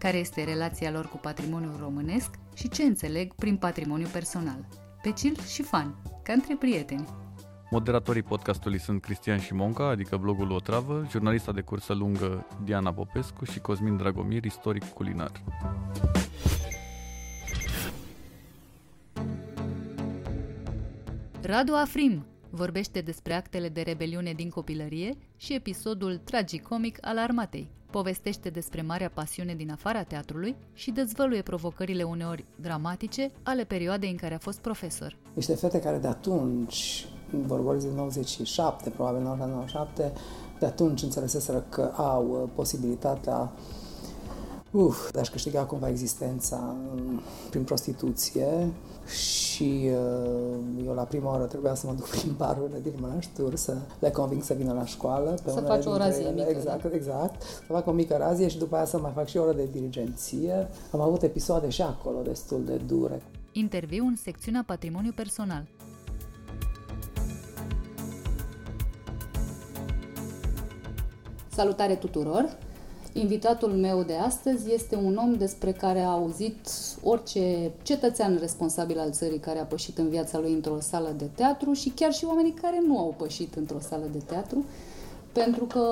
Care este relația lor cu patrimoniul românesc și ce înțeleg prin patrimoniu personal. Pe chill și fan, ca între prieteni. Moderatorii podcastului sunt Cristian Șimonca, adică blogul Otravă, jurnalista de cursă lungă Diana Popescu și Cosmin Dragomir, istoric culinar. Radu Afrim vorbește despre actele de rebeliune din copilărie și episodul tragicomic al armatei. Povestește despre marea pasiune din afara teatrului și dezvăluie provocările uneori dramatice ale perioadei în care a fost profesor. Niște fete care de atunci, vorbesc de 97, probabil 97, de atunci înțeleseseră că au uh, posibilitatea uf, de a-și câștiga cumva existența um, prin prostituție și uh, eu la prima oră trebuia să mă duc prin barurile din Mănășturi să le conving să vină la școală. Pe să faci o razie ele. mică. Exact, da? exact. Să fac o mică razie și după aia să mai fac și o oră de dirigenție. Am avut episoade și acolo destul de dure. Interviu în secțiunea Patrimoniu Personal. Salutare tuturor! Invitatul meu de astăzi este un om despre care a auzit orice cetățean responsabil al țării care a pășit în viața lui într-o sală de teatru și chiar și oamenii care nu au pășit într-o sală de teatru, pentru că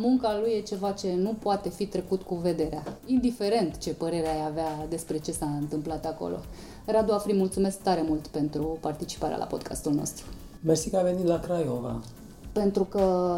munca lui e ceva ce nu poate fi trecut cu vederea, indiferent ce părere ai avea despre ce s-a întâmplat acolo. Radu Afri, mulțumesc tare mult pentru participarea la podcastul nostru. Mersi că ai venit la Craiova pentru că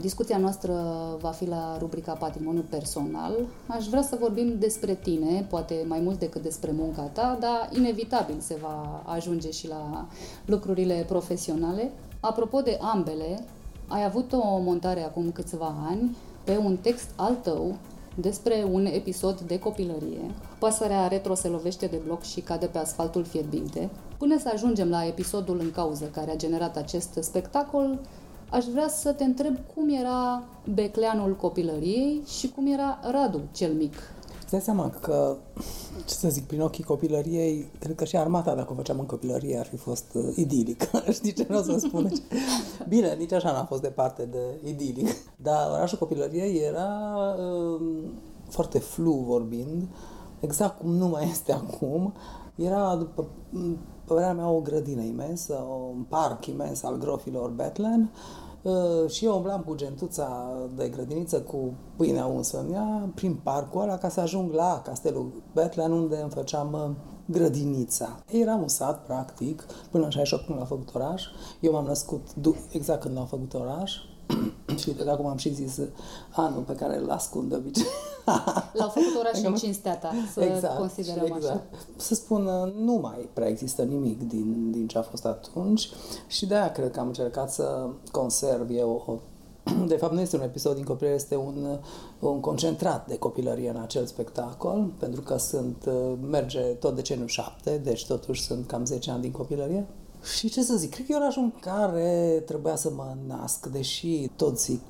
discuția noastră va fi la rubrica Patrimoniu Personal. Aș vrea să vorbim despre tine, poate mai mult decât despre munca ta, dar inevitabil se va ajunge și la lucrurile profesionale. Apropo de ambele, ai avut o montare acum câțiva ani pe un text al tău despre un episod de copilărie. Pasărea retro se lovește de bloc și cade pe asfaltul fierbinte. Până să ajungem la episodul în cauză care a generat acest spectacol, aș vrea să te întreb cum era Becleanul copilăriei și cum era Radu cel mic. Îți dai seama că, ce să zic, prin ochii copilăriei, cred că și armata, dacă o făceam în copilărie, ar fi fost uh, idilic. Știi ce vreau să spun? Bine, nici așa n-a fost departe de idilic. Dar orașul copilăriei era uh, foarte flu vorbind, exact cum nu mai este acum. Era, după părerea mea, o grădină imensă, un parc imens al grofilor Betlen uh, și eu umblam cu gentuța de grădiniță cu pâinea unsă în ea prin parcul ăla ca să ajung la castelul Betlen unde îmi făceam uh, grădinița. Eram un sat, practic, până în 68 când l-a făcut oraș. Eu m-am născut exact când l-a făcut oraș și de acum am și zis anul pe care îl ascund de obicei. L-au făcut oraș în cinstea ta, să exact, considerăm exact. așa. Să spun, nu mai prea există nimic din, din ce a fost atunci și de-aia cred că am încercat să conserv eu o de fapt, nu este un episod din copilărie, este un, un concentrat de copilărie în acel spectacol, pentru că sunt, merge tot deceniul șapte, deci totuși sunt cam 10 ani din copilărie. Și ce să zic, cred că e orașul în care trebuia să mă nasc, deși tot zic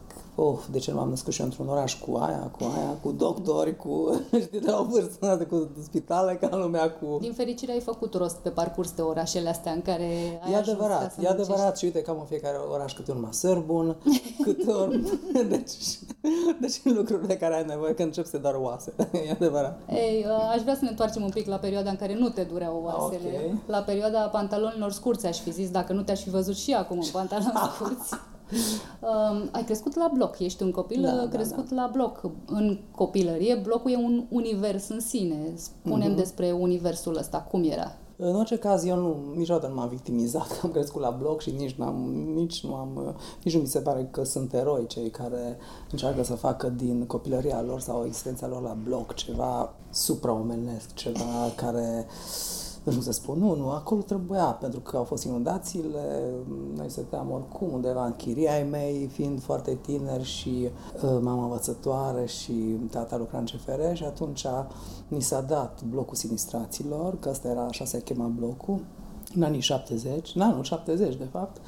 of, de ce nu m-am născut și eu într-un oraș cu aia, cu aia, cu doctori, cu, știi, de la o vârstă, cu spitale, ca lumea, cu... Din fericire ai făcut rost pe parcurs de orașele astea în care ai E adevărat, e adevărat și uite că am în fiecare oraș câte un masăr bun, câte un... deci, deci lucruri de care ai nevoie când încep să doar oase, e adevărat. Ei, uh, aș vrea să ne întoarcem un pic la perioada în care nu te dureau oasele. Okay. La perioada pantalonilor scurți, aș fi zis, dacă nu te-aș fi văzut și acum în pantaloni scurți. Uh, ai crescut la bloc, ești un copil da, uh, crescut da, da. la bloc. În copilărie, blocul e un univers în sine. Spunem uh-huh. despre universul ăsta, cum era? În orice caz, eu nu, niciodată nu m-am victimizat, am crescut la bloc și nici, n-am, nici nu am, uh, nici nu mi se pare că sunt eroi cei care încearcă să facă din copilăria lor sau existența lor la bloc ceva supraomenesc, ceva care nu știu să spun, nu, nu, acolo trebuia, pentru că au fost inundațiile, noi stăteam oricum undeva în chiria ai mei, fiind foarte tineri și uh, mama învățătoare și tata lucra în CFR și atunci ni s-a dat blocul sinistraților, că ăsta era, așa se chema blocul, în anii 70, în anul 70 de fapt,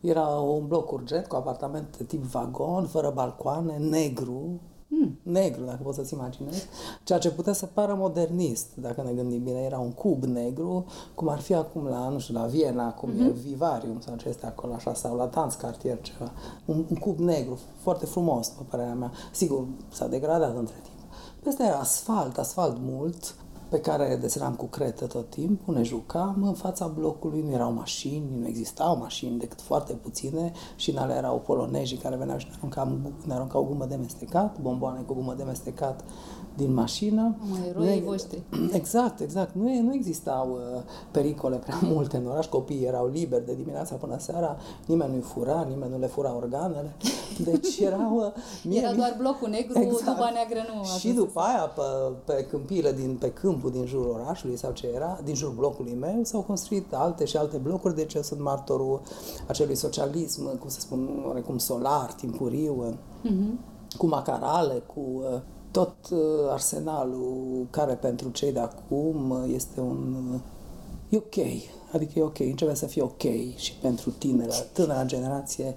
era un bloc urgent cu apartamente tip vagon, fără balcoane, negru, mm. negru, dacă poți să-ți imaginezi, ceea ce putea să pară modernist, dacă ne gândim bine, era un cub negru, cum ar fi acum la, nu știu, la Viena, cum mm-hmm. e mhm. Vivarium sau ce este acolo, așa, sau la Tanz Cartier, ceva. Un, un cub negru, foarte frumos, pe părerea mea. Sigur, s-a degradat între timp. Peste era asfalt, asfalt mult, pe care desenam cu cretă tot timpul, ne jucam, în fața blocului nu erau mașini, nu existau mașini decât foarte puține și în alea erau polonezii care veneau și ne aruncau, ne aruncau gumă de mestecat, bomboane cu gumă de mestecat din mașină. Mai voștri. Exact, exact. Nu, nu existau uh, pericole prea multe în oraș, copiii erau liberi de dimineața până seara, nimeni nu-i fura, nimeni nu le fura organele. Deci erau... Uh, mie, Era doar blocul negru, exact. după neagră nu. Și după aia, pe, pe câmpiile din, pe câmpul din jurul orașului sau ce era, din jurul blocului meu, s-au construit alte și alte blocuri, deci eu sunt martorul acelui socialism, cum să spun, oarecum solar, timpuriu, mm-hmm. cu macarale, cu uh, tot uh, arsenalul care pentru cei de acum uh, este un... e ok, adică e ok, începe să fie ok și pentru tinera, tânăra generație,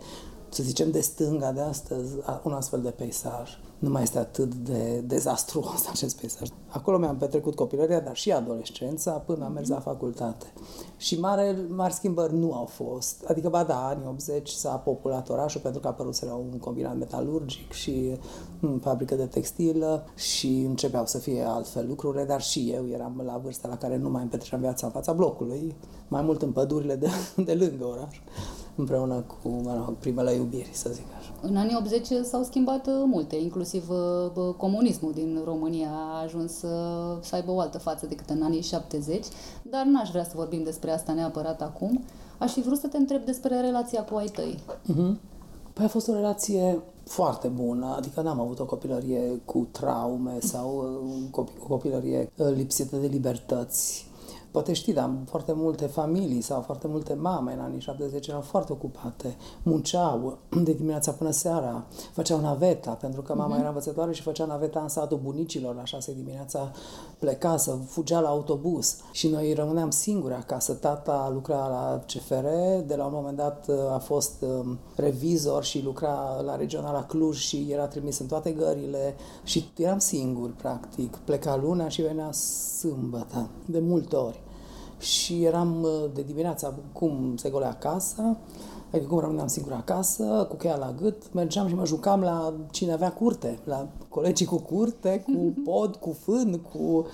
să zicem de stânga de astăzi, un astfel de peisaj nu mai este atât de dezastruos acest peisaj. Acolo mi-am petrecut copilăria, dar și adolescența, până am mers la facultate. Și mare, mari schimbări nu au fost. Adică, ba da, anii 80 s-a populat orașul pentru că a apărut un combinat metalurgic și în fabrică de textilă și începeau să fie altfel lucrurile, dar și eu eram la vârsta la care nu mai îmi petreceam viața în fața blocului, mai mult în pădurile de, de lângă oraș, împreună cu mă rog, primele iubiri, să zic așa. În anii 80 s-au schimbat uh, multe, inclusiv uh, comunismul din România a ajuns să aibă o altă față decât în anii 70, dar n-aș vrea să vorbim despre asta neapărat acum. Aș fi vrut să te întreb despre relația cu ai tăi. Uh-huh. Păi a fost o relație foarte bună, adică n-am avut o copilărie cu traume sau uh, o copilărie lipsită de libertăți Poate știi, dar foarte multe familii sau foarte multe mame în anii 70 erau foarte ocupate, munceau de dimineața până seara, făceau naveta, pentru că mama uh-huh. era învățătoare și făcea naveta în satul bunicilor, la șase dimineața pleca să fugea la autobuz și noi rămâneam singuri acasă. Tata lucra la CFR, de la un moment dat a fost um, revizor și lucra la regionala Cluj și era trimis în toate gările și eram singuri, practic. Pleca luna și venea sâmbătă, de multe ori și eram uh, de dimineața cum se golea casa, adică cum rămâneam singur acasă, cu cheia la gât, mergeam și mă jucam la cine avea curte, la colegii cu curte, cu pod, cu fân, cu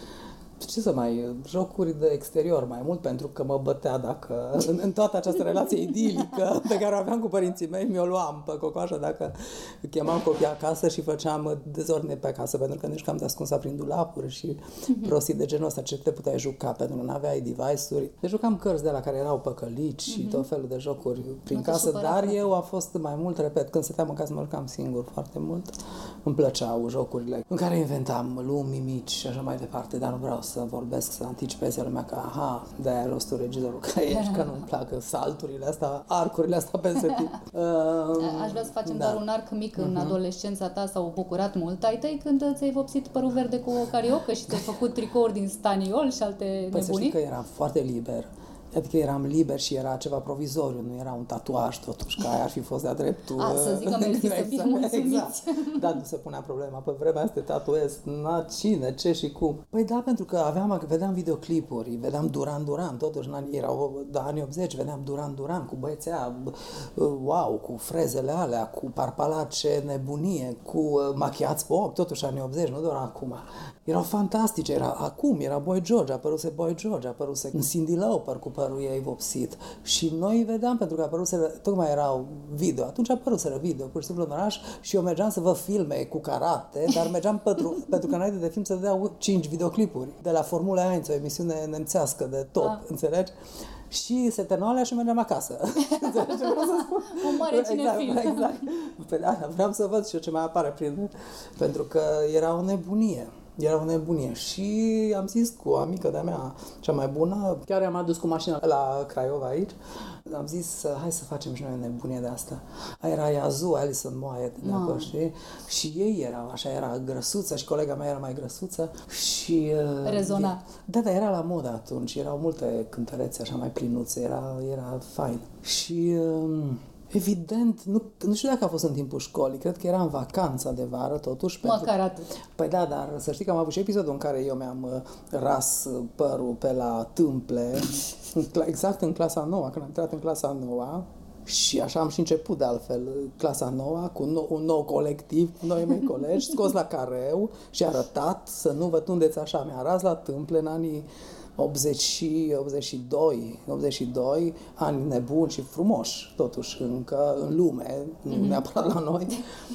ce să mai, jocuri de exterior mai mult, pentru că mă bătea dacă, în, în toată această relație idilică pe care o aveam cu părinții mei, mi-o luam pe cocoașă dacă chemam copii acasă și făceam dezordine pe acasă, pentru că nici cam de ascunsă prin dulapuri și mhm. prostii de genul ăsta, ce te puteai juca, pentru că nu aveai device-uri. Deci jucam cărți de la care erau păcălici și mm-hmm. tot felul de jocuri prin nu casă, dar eu a fost mai mult, repet, când stăteam în casă mă jucam singur foarte mult. Îmi plăceau jocurile în care inventam lumi mici și așa mai departe, dar nu vreau să să vorbesc, să anticipeze lumea că, aha, de-aia rostul regizorul că ești, că nu-mi placă salturile astea, arcurile astea peste timp. Uh, Aș vrea să facem da. doar un arc mic în uh-huh. adolescența ta, s-au bucurat mult ai tăi când ți-ai vopsit părul verde cu o cariocă și ți-ai făcut tricouri din staniol și alte păi nebunii? Păi să știi că era foarte liber Adică eram liber și era ceva provizoriu, nu era un tatuaj totuși, că ar fi fost de-a dreptul. A, să zic că mersi să fii exact, exact. Da, nu se punea problema. Pe vremea asta te tatuez, na, cine, ce și cum. Păi da, pentru că aveam, vedeam videoclipuri, vedeam Duran Duran, totuși erau de anii 80, vedeam Duran Duran cu băiețea, wow, cu frezele alea, cu parpalace nebunie, cu uh, machiați pe ochi, totuși anii 80, nu doar acum. Erau fantastice, era acum, era Boy George, a apăruse Boy George, a apăruse Cindy Lauper cu părul ei vopsit. Și noi vedeam, pentru că apăruse, tocmai erau video, atunci apăruseră video, pur și simplu în oraș, și eu mergeam să văd filme cu karate, dar mergeam pentru, pentru că înainte de film să vedeau 5 videoclipuri de la Formula 1, o emisiune nemțească de top, ah. înțelegi? și se termină și mergeam acasă. Un mare exact, cinefil. Exact. Pe da, vreau să văd și eu ce mai apare prin... Pentru că era o nebunie. Era o nebunie și am zis cu o amică de-a mea, cea mai bună, chiar am adus cu mașina la Craiova aici, am zis, hai să facem și noi o nebunie de asta. Aia era Iazu, Alison Moaie, de acolo, știi? Și ei erau așa, era grăsuță și colega mea era mai grăsuță și... uh, Rezona. Da, da, era la modă atunci, erau multe cântărețe așa mai plinuțe, era, era fain. Și... um, Evident, nu, nu știu dacă a fost în timpul școlii, cred că era în vacanța de vară, totuși. Măcar atât. Păi da, dar să știi că am avut și episodul în care eu mi-am uh, ras uh, părul pe la tâmple, în cla- exact în clasa nouă, când am intrat în clasa nouă, și așa am și început de altfel uh, clasa nouă cu un nou, un nou colectiv, cu noi mei colegi, scos la careu și arătat să nu vă tundeți așa. Mi-a ras la tâmple în anii 80 și 82, 82, ani nebuni și frumoși, totuși, încă în lume, nu neapărat la noi.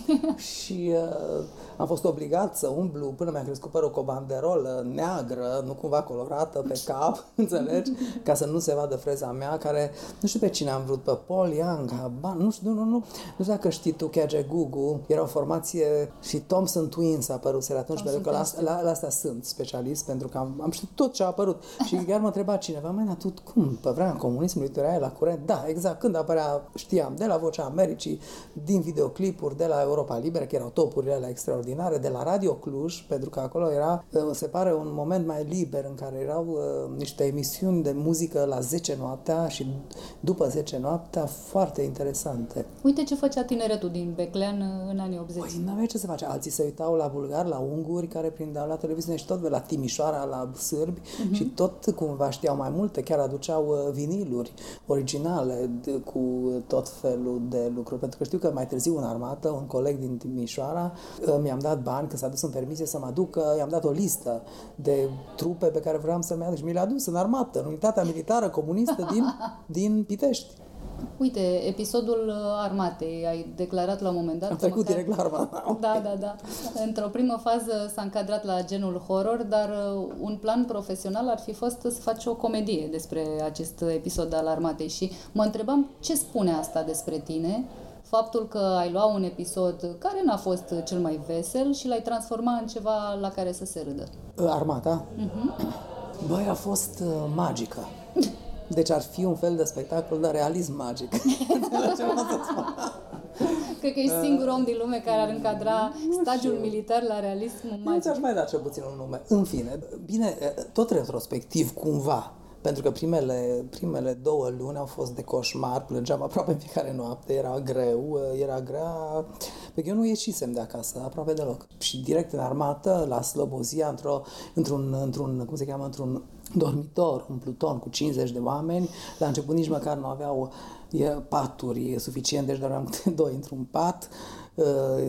și uh, am fost obligat să umblu până mi-a crescut părul cu o banderolă neagră, nu cumva colorată pe cap, înțelegi? Ca să nu se vadă freza mea, care, nu știu pe cine am vrut, pe Paul Young, ba, nu știu, nu, nu, nu, nu știu dacă știi tu, Kage Gugu, era o formație și Thompson Twins a apărut atunci, pentru că la, la, la asta sunt specialist, pentru că am, am știut tot ce a apărut. Și chiar mă întreba cineva, mai tu cum, pe vremea comunismului, tu erai la curent? Da, exact, când apărea, știam, de la Vocea Americii, din videoclipuri, de la Europa Liberă, că erau topurile alea extraordinare, de la Radio Cluj, pentru că acolo era, uh, se pare, un moment mai liber în care erau uh, niște emisiuni de muzică la 10 noaptea și după 10 noaptea foarte interesante. Uite ce făcea tineretul din Beclean uh, în anii 80. Păi n-avea ce să face. Alții se uitau la bulgari, la unguri care prindeau la televiziune și tot la Timișoara, la sârbi uh-huh. și tot cumva știau mai multe, chiar aduceau uh, viniluri originale de, cu tot felul de lucruri. Pentru că știu că mai târziu în armată, un coleg din Timișoara uh, mi-am dat bani, când s-a dus în permisie să mă aducă, i-am dat o listă de trupe pe care vreau să-mi aduc și mi le-a dus în armată, în unitatea militară comunistă din, din Pitești. Uite, episodul uh, armatei, ai declarat la un moment dat... Am trecut măcar... direct la armată. Da, da, da. Într-o primă fază s-a încadrat la genul horror, dar uh, un plan profesional ar fi fost să faci o comedie despre acest episod al armatei și mă întrebam ce spune asta despre tine, faptul că ai luat un episod care n-a fost cel mai vesel și l-ai transformat în ceva la care să se râdă. Armata? Uh-huh. Băi, a fost uh, magică. Deci ar fi un fel de spectacol de realism magic. Cred că ești singurul om din lume care ar încadra stagiul militar la realism magic. Nu ți-aș mai da cel puțin un nume. În fine, bine, tot retrospectiv, cumva, pentru că primele, primele două luni au fost de coșmar, plângeam aproape în fiecare noapte, era greu, era grea, pentru că eu nu ieșisem de acasă, aproape deloc. Și direct în armată, la Slobozia, într-o, într-un, într-un, cum se cheamă, într-un dormitor, un pluton cu 50 de oameni, la început nici măcar nu aveau paturi suficient, deci dormeam doi într-un pat,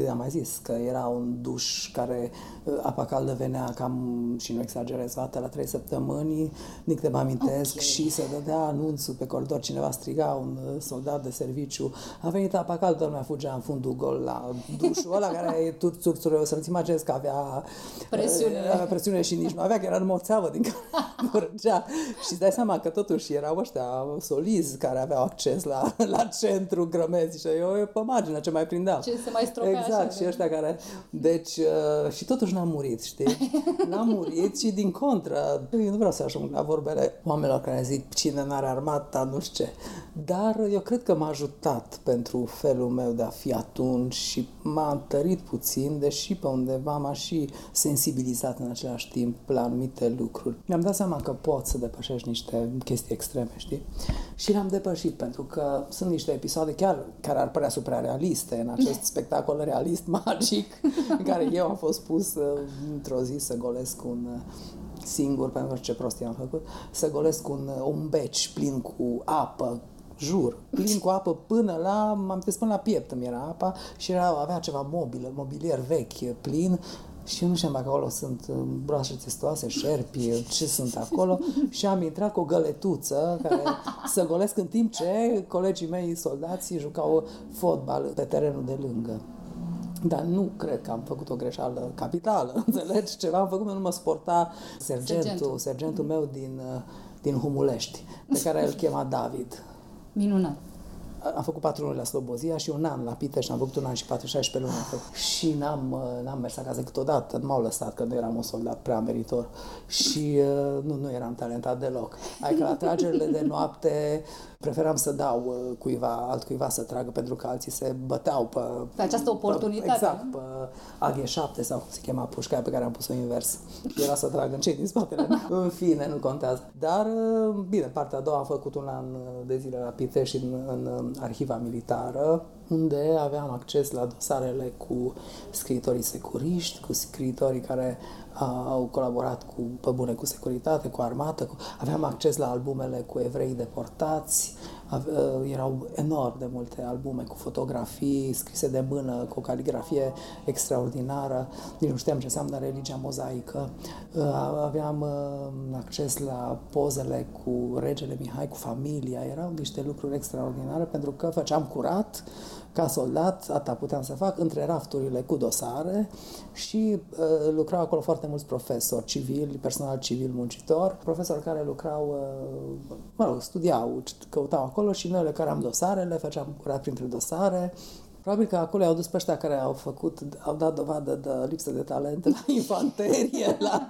am mai zis că era un duș care apa caldă venea cam, și nu exagerez, o dată la trei săptămâni, din câte mă amintesc, okay. și se dădea anunțul pe coridor, cineva striga, un soldat de serviciu, a venit apa caldă, lumea fugea în fundul gol la dușul ăla care e tot țurțură, să nu-ți imaginezi că avea presiune. avea presiune și nici nu avea, că era numai o țeavă din care curgea. și îți dai seama că totuși erau ăștia solizi care aveau acces la, la centru grămezi și eu pe margine ce mai prindeam. Ce se mai stropea Exact, așa, și ăștia care... Deci, uh, și totuși n-am murit, știi? N-am murit și din contră, eu nu vreau să ajung la vorbele oamenilor care zic cine n-are armata, nu știu ce. Dar eu cred că m-a ajutat pentru felul meu de a fi atunci și m-a întărit puțin, deși pe undeva m-a și sensibilizat în același timp la anumite lucruri. Mi-am dat seama că pot să depășești niște chestii extreme, știi? Și le-am depășit, pentru că sunt niște episoade chiar care ar părea suprarealiste în acest spectacol realist magic în care eu am fost pus uh, într-o zi să golesc un uh, singur, pentru ce prostie am făcut, să golesc un, uh, un beci plin cu apă, jur, plin cu apă până la, m-am până la piept îmi era apa și era, avea ceva mobilă, mobilier vechi, plin și eu nu știam dacă acolo sunt broașe testoase, șerpi, ce sunt acolo și am intrat cu o găletuță care să golesc în timp ce colegii mei soldații jucau fotbal pe terenul de lângă. Dar nu cred că am făcut o greșeală capitală, înțelegi? Ceva am făcut, nu mă sporta sergentul, sergentul, sergentul meu din, din Humulești, pe care îl chema David. Minunat. Am făcut patru luni la Slobozia și un an la Pitești, am făcut un an și patru, 16 luni. Și n-am, uh, n-am mers acasă câteodată, nu m-au lăsat că nu eram un soldat prea meritor și uh, nu, nu eram talentat deloc. Adică la tragerile de noapte preferam să dau uh, cuiva, altcuiva să tragă pentru că alții se băteau pe... Pe această oportunitate. Pe, exact, pe AG7 sau cum se chema pușca pe care am pus-o invers. Era să trag în cei din spatele. în fine, nu contează. Dar, bine, partea a doua am făcut un an de zile la Pitești în, în arhiva militară, unde aveam acces la dosarele cu scriitorii securiști, cu scriitorii care au colaborat cu, pe bune cu securitate, cu armată, cu, aveam acces la albumele cu evrei deportați, ave, erau enorm de multe albume cu fotografii scrise de mână, cu o caligrafie extraordinară, nici nu știam ce înseamnă religia mozaică, aveam acces la pozele cu regele Mihai, cu familia, erau niște lucruri extraordinare pentru că făceam curat, ca soldat, atâta puteam să fac, între rafturile cu dosare și uh, lucrau acolo foarte mulți profesori civili, personal civil muncitor, profesori care lucrau, uh, mă rog, studiau, căutau acolo și noi le care am dosarele, făceam curat printre dosare, Probabil că acolo au dus pe ăștia care au făcut, au dat dovadă de lipsă de talent la infanterie, la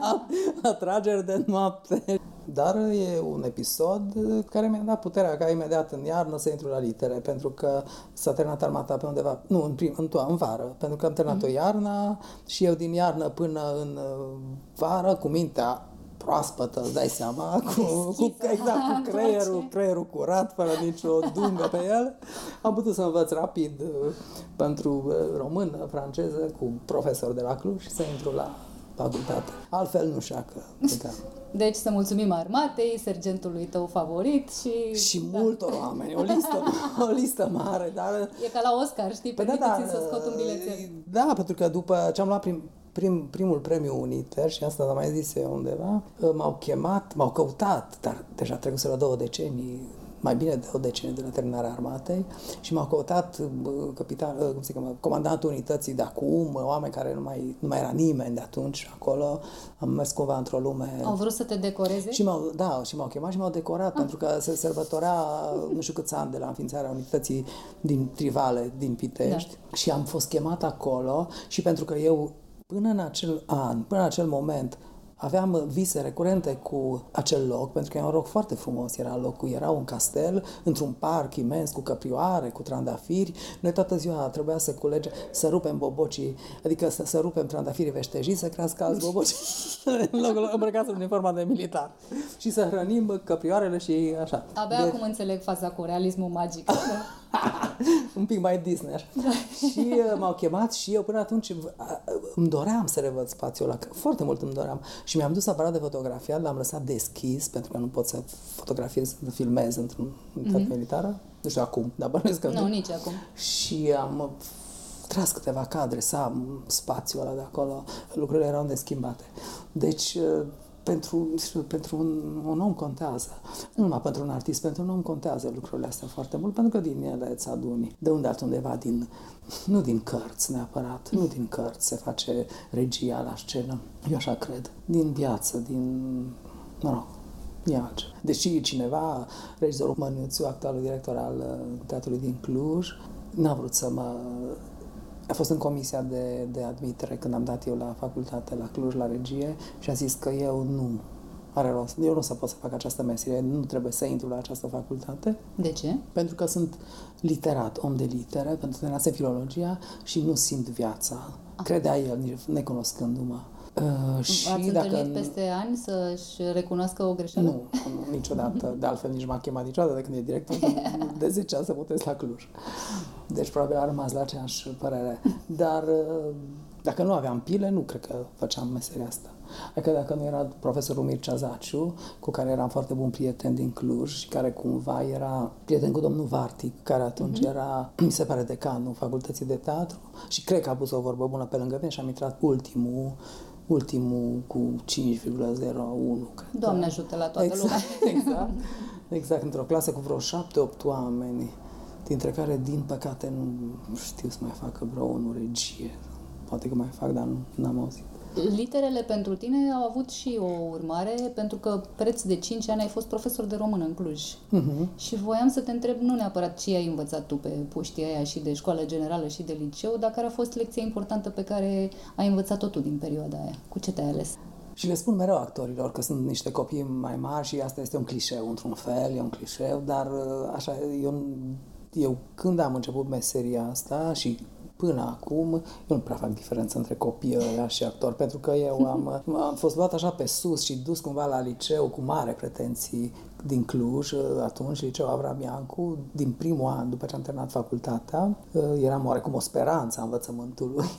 atrageri de noapte. Dar e un episod care mi-a dat puterea ca imediat în iarnă să intru la litere, pentru că s-a terminat armata pe undeva, nu, în, prim, în, toa, în vară, pentru că am terminat-o mm-hmm. iarna și eu din iarnă până în uh, vară, cu mintea proaspătă, îți dai seama, cu, cu, exact, cu creierul, creierul curat, fără nicio dungă pe el. Am putut să învăț rapid uh, pentru uh, română, franceză, cu profesor de la Cluj și să intru la facultate. Altfel nu știu că puteam. Deci să mulțumim armatei, sergentului tău favorit și... Și da. multor oameni, o listă, o listă mare, dar... E ca la Oscar, știi? Păi da, da, să scot un bilețel. Da, pentru că după ce am luat prim, prim, primul premiu Uniter, și asta am mai zis eu undeva, m-au chemat, m-au căutat, dar deja trecuseră două decenii, mai bine de o decenie de la terminarea armatei și m-au căutat capitan, cum se cheamă, comandantul unității de acum, oameni care nu mai, nu mai era nimeni de atunci acolo. Am mers cumva într-o lume... Au vrut să te decoreze? Și m-au, da, și m-au chemat și m-au decorat ah. pentru că se sărbătorea nu știu câți ani de la înființarea unității din Trivale, din Pitești da. și am fost chemat acolo și pentru că eu până în acel an, până în acel moment, aveam vise recurente cu acel loc, pentru că era un loc foarte frumos, era locul, era un castel, într-un parc imens, cu căprioare, cu trandafiri. Noi toată ziua trebuia să culege, să rupem bobocii, adică să, să rupem trandafirii veștejii, să crească alți boboci în locul îmbrăcați în uniforma de militar. Și să hrănim căprioarele și așa. Abia de... acum înțeleg faza cu realismul magic. un pic mai Disney așa. Da. și uh, m-au chemat și eu până atunci uh, îmi doream să revăd spațiul ăla, foarte mult îmi doream. Și mi-am dus aparat de fotografiat, l-am lăsat deschis, pentru că nu pot să fotografiez, să filmez într-un unitate mm-hmm. militară. Nu știu acum, dar bănuiesc că nu. Nu, nici acum. Și am tras câteva cadre, să am spațiul ăla de acolo, lucrurile erau neschimbate. Deci, uh, pentru, pentru un, un om contează. Nu numai pentru un artist, pentru un om contează lucrurile astea foarte mult, pentru că din ele îți aduni. De unde altundeva, din, nu din cărți neapărat, nu din cărți se face regia la scenă. Eu așa cred. Din viață, din, mă rog, e altceva. Deși cineva, regizorul Mănuțiu, actualul director al uh, Teatrului din Cluj, n-a vrut să mă a fost în comisia de, de admitere când am dat eu la facultate, la Cluj, la regie și a zis că eu nu are rost. Eu nu o să pot să fac această meserie, nu trebuie să intru la această facultate. De ce? Pentru că sunt literat, om de litere, pentru că ne filologia și nu simt viața. Ah. Credea el, necunoscându-mă. Uh, și Ați dacă întâlnit peste ani să-și recunoască o greșeală? Nu, niciodată. De altfel nici m-a chemat niciodată de când e director de 10 ani să votez la Cluj. Deci probabil a rămas la aceeași părere. Dar uh, dacă nu aveam pile, nu cred că făceam meseria asta. Adică dacă nu era profesorul Mircea Zaciu, cu care eram foarte bun prieten din Cluj și care cumva era prieten cu domnul Vartic, care atunci mm-hmm. era, mi se pare, decanul facultății de teatru și cred că a pus o vorbă bună pe lângă mine și am intrat ultimul ultimul cu 5,01. Doamne ajută la toată exact, lumea. Exact, exact, într-o clasă cu vreo 7-8 oameni, dintre care, din păcate, nu știu să mai facă vreo unul regie. Poate că mai fac, dar nu am auzit. Literele pentru tine au avut și o urmare, pentru că preț de 5 ani ai fost profesor de română în Cluj. Uh-huh. Și voiam să te întreb nu neapărat ce ai învățat tu pe puștia aia și de școală generală și de liceu, dar care a fost lecția importantă pe care ai învățat-o tu din perioada aia. Cu ce te-ai ales? Și le spun mereu actorilor că sunt niște copii mai mari și asta este un clișeu, într-un fel, e un clișeu, dar uh, așa, eu, eu când am început meseria asta și până acum, eu nu prea fac diferență între copii ăia și actori, pentru că eu am, am fost luat așa pe sus și dus cumva la liceu cu mare pretenții din Cluj, atunci liceu Avram Iancu, din primul an după ce am terminat facultatea, eram oarecum o speranță a învățământului.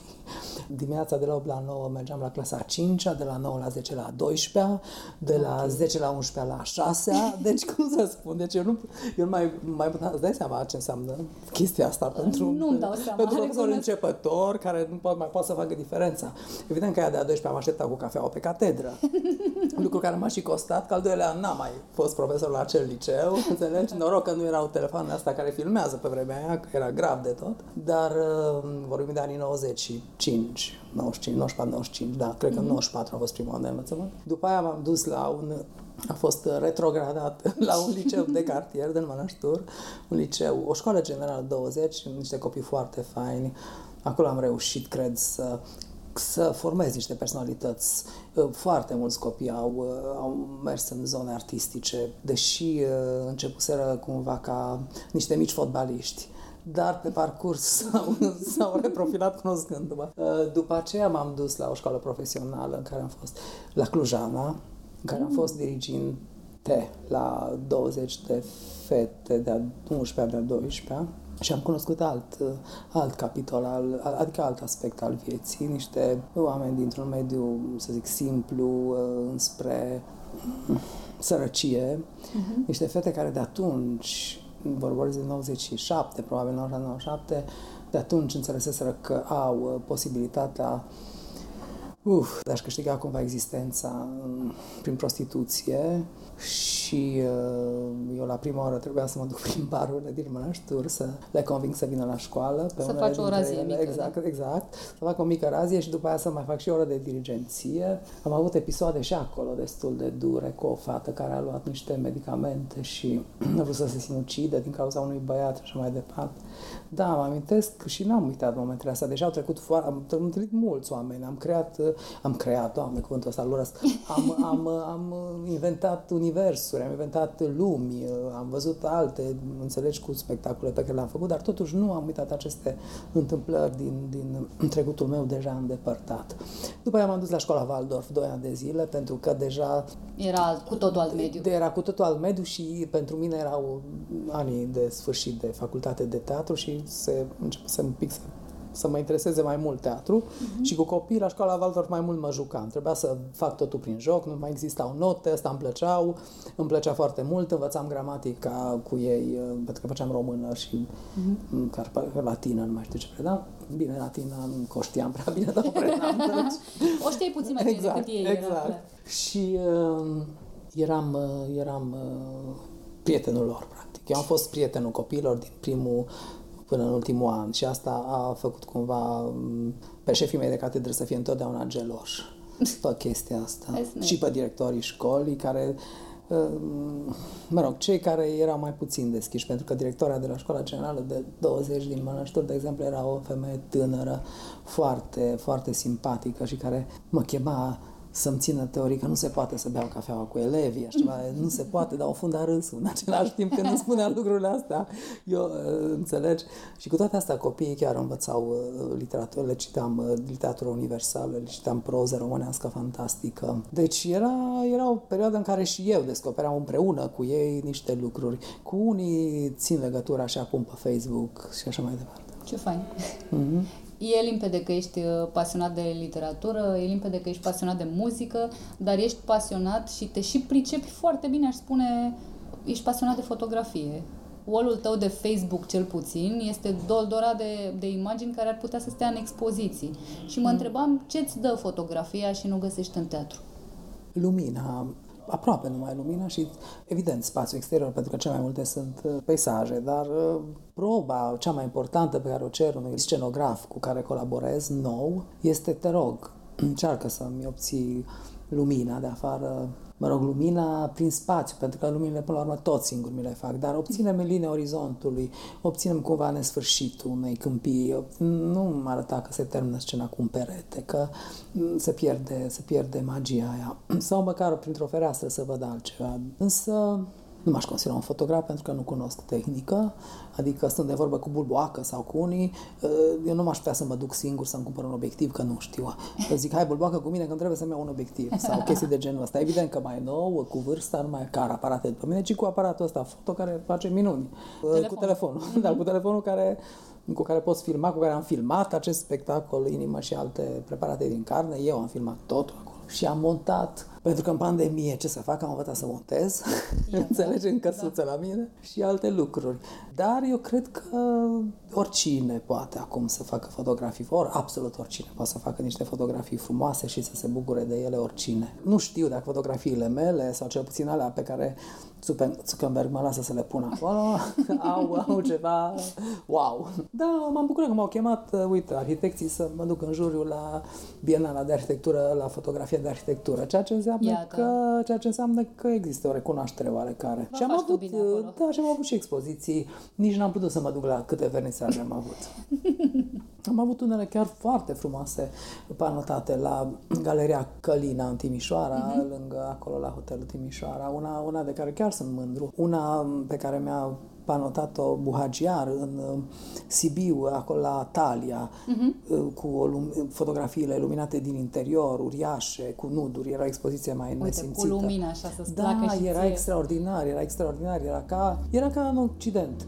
Dimineața de la 8 la 9 mergeam la clasa 5 de la 9 la 10 la 12 de la okay. 10 la 11 la 6 deci cum să spun, deci eu nu, eu nu mai, mai îți dai seama ce înseamnă chestia asta pentru, nu dau seama, pentru un profesor începător care nu poate, mai poate să facă diferența. Evident că aia de a 12 am așteptat cu cafeaua pe catedră, lucru care m-a și costat, că al doilea an n-am mai fost profesor la acel liceu, înțelegi? Noroc că nu erau telefoanele astea care filmează pe vremea aia, că era grav de tot, dar uh, vorbim de anii 95, 95, 94, 95, da, cred că mm-hmm. 94 a fost primul an de învățământ. După aia m-am dus la un a fost retrogradat la un liceu de cartier din Mănăștur, un liceu, o școală generală 20, niște copii foarte faini. Acolo am reușit, cred, să să formezi niște personalități. Uh, foarte mulți copii au, uh, au mers în zone artistice, deși uh, începuseră cumva ca niște mici fotbaliști dar pe parcurs s-au, s-au reprofilat cunoscându-mă. După aceea m-am dus la o școală profesională în care am fost la Clujana, în care am fost dirigind la 20 de fete de-a 11 de-a 12 și am cunoscut alt, alt capitol, al, adică alt aspect al vieții, niște oameni dintr-un mediu, să zic, simplu, uh, înspre sărăcie, uh-huh. niște fete care de atunci, vorbesc de 97, probabil 97, de atunci înțeleseseră că au uh, posibilitatea uf, de a-și câștiga cumva existența prin prostituție și uh, eu la prima oră trebuia să mă duc prin barurile din Mănăștur să le conving să vină la școală. Pe să faci o razie ele. mică. Exact, da? exact. Să fac o mică razie și după aia să mai fac și o oră de dirigenție. Am avut episoade și acolo destul de dure cu o fată care a luat niște medicamente și a vrut să se sinucide din cauza unui băiat și așa mai departe. Da, mă amintesc și n-am uitat momentele astea. Deja au trecut foarte... Am întâlnit mulți oameni. Am creat... Am creat, doamne, cuvântul ăsta, Am, am, am inventat universuri, am inventat lumi, am văzut alte, înțelegi, cu spectacole pe care le-am făcut, dar totuși nu am uitat aceste întâmplări din, din trecutul meu deja îndepărtat. După aia m-am dus la școala Waldorf, doi ani de zile, pentru că deja... Era cu totul alt mediu. De, era cu totul alt mediu și pentru mine erau anii de sfârșit de facultate de teatru și se începuse un pic să să mă intereseze mai mult teatru uh-huh. și cu copii la școala Waldorf mai mult mă jucam. Trebuia să fac totul prin joc, nu mai existau note, asta îmi plăceau, îmi plăcea foarte mult, învățam gramatica cu ei, uh, pentru că făceam română și uh-huh. latină, nu mai știu ce predam. Bine, latină nu știam prea bine, dar o predam. Deci... o știai puțin mai bine exact, decât ei. Exact. Era și uh, eram, uh, eram uh, prietenul lor, practic. Eu am fost prietenul copiilor din primul până în ultimul an și asta a făcut cumva mm, pe șefii mei de catedră să fie întotdeauna geloși pe chestia asta. și pe directorii școlii care mm, mă rog, cei care erau mai puțin deschiși, pentru că directoarea de la școala generală de 20 din Mănăștur, de exemplu, era o femeie tânără, foarte, foarte simpatică și care mă chema să-mi țină teorii că nu se poate să beau cafeaua cu elevii, așa ceva, nu se poate, dar o funda râsul. În același timp când îmi spunea lucrurile astea, eu uh, înțelegi. Și cu toate astea copiii chiar învățau uh, literatură, le citeam uh, literatură universală, le citeam proză românească fantastică. Deci era, era o perioadă în care și eu descopeream împreună cu ei niște lucruri. Cu unii țin legătura așa acum pe Facebook și așa mai departe. Ce fain! Mm-hmm. E limpede că ești uh, pasionat de literatură, e limpede că ești pasionat de muzică, dar ești pasionat și te și pricepi foarte bine, aș spune, ești pasionat de fotografie. Wall-ul tău de Facebook, cel puțin, este doldora de, de imagini care ar putea să stea în expoziții. Și mă mm. întrebam ce-ți dă fotografia și nu găsești în teatru? Lumina, aproape numai lumina și, evident, spațiu exterior, pentru că cele mai multe sunt uh, peisaje, dar uh, proba cea mai importantă pe care o cer unui scenograf cu care colaborez nou este, te rog, încearcă să-mi obții lumina de afară, mă rog, lumina prin spațiu, pentru că luminile, până la urmă, tot singur mi le fac, dar obținem în linia orizontului, obținem cumva nesfârșitul unei câmpii. Nu mă arăta că se termină scena cu un perete, că se pierde, se pierde magia aia. Sau măcar printr-o fereastră să văd altceva. Însă nu m-aș considera un fotograf pentru că nu cunosc tehnică, adică stând de vorbă cu bulboacă sau cu unii, eh, eu nu m-aș putea să mă duc singur să-mi cumpăr un obiectiv, că nu știu. Eu zic, hai bulboacă cu mine că trebuie să-mi iau un obiectiv sau chestii de genul ăsta. Evident că mai nou, cu vârsta, nu mai car aparate după mine, ci cu aparatul ăsta foto care face minuni. Eh, Telefon. Cu telefonul, mm-hmm. da, cu telefonul care cu care poți filma, cu care am filmat acest spectacol, inimă și alte preparate din carne. Eu am filmat totul acolo și am montat pentru că în pandemie ce să fac? Am învățat să montez, înțelegi, în căsuță da. la mine și alte lucruri. Dar eu cred că oricine poate acum să facă fotografii, ori absolut oricine poate să facă niște fotografii frumoase și să se bucure de ele oricine. Nu știu dacă fotografiile mele sau cel puțin alea pe care Zuckerberg mă lasă să le pun acolo, au, au ceva wow. Da, m-am bucurat că m-au chemat, uh, uite, arhitecții să mă duc în juriu la Bienala de Arhitectură, la fotografie de arhitectură, ceea ce înseamnă, Iată. că, ceea ce înseamnă că există o recunoaștere oarecare. și am avut, da, și am avut și expoziții, nici n-am putut să mă duc la câte vernisaje am avut. am avut unele chiar foarte frumoase panotate la Galeria Călina în Timișoara, uh-huh. lângă acolo la hotelul Timișoara, una, una de care chiar sunt mândru, una pe care mi-a panotat-o Buhagiar în uh, Sibiu, acolo la Talia, uh-huh. cu o lum- fotografiile iluminate din interior, uriașe, cu nuduri, era o expoziție mai Uite, nesimțită. cu lumina așa să Da, și era ție. extraordinar, era extraordinar, era ca, era ca în Occident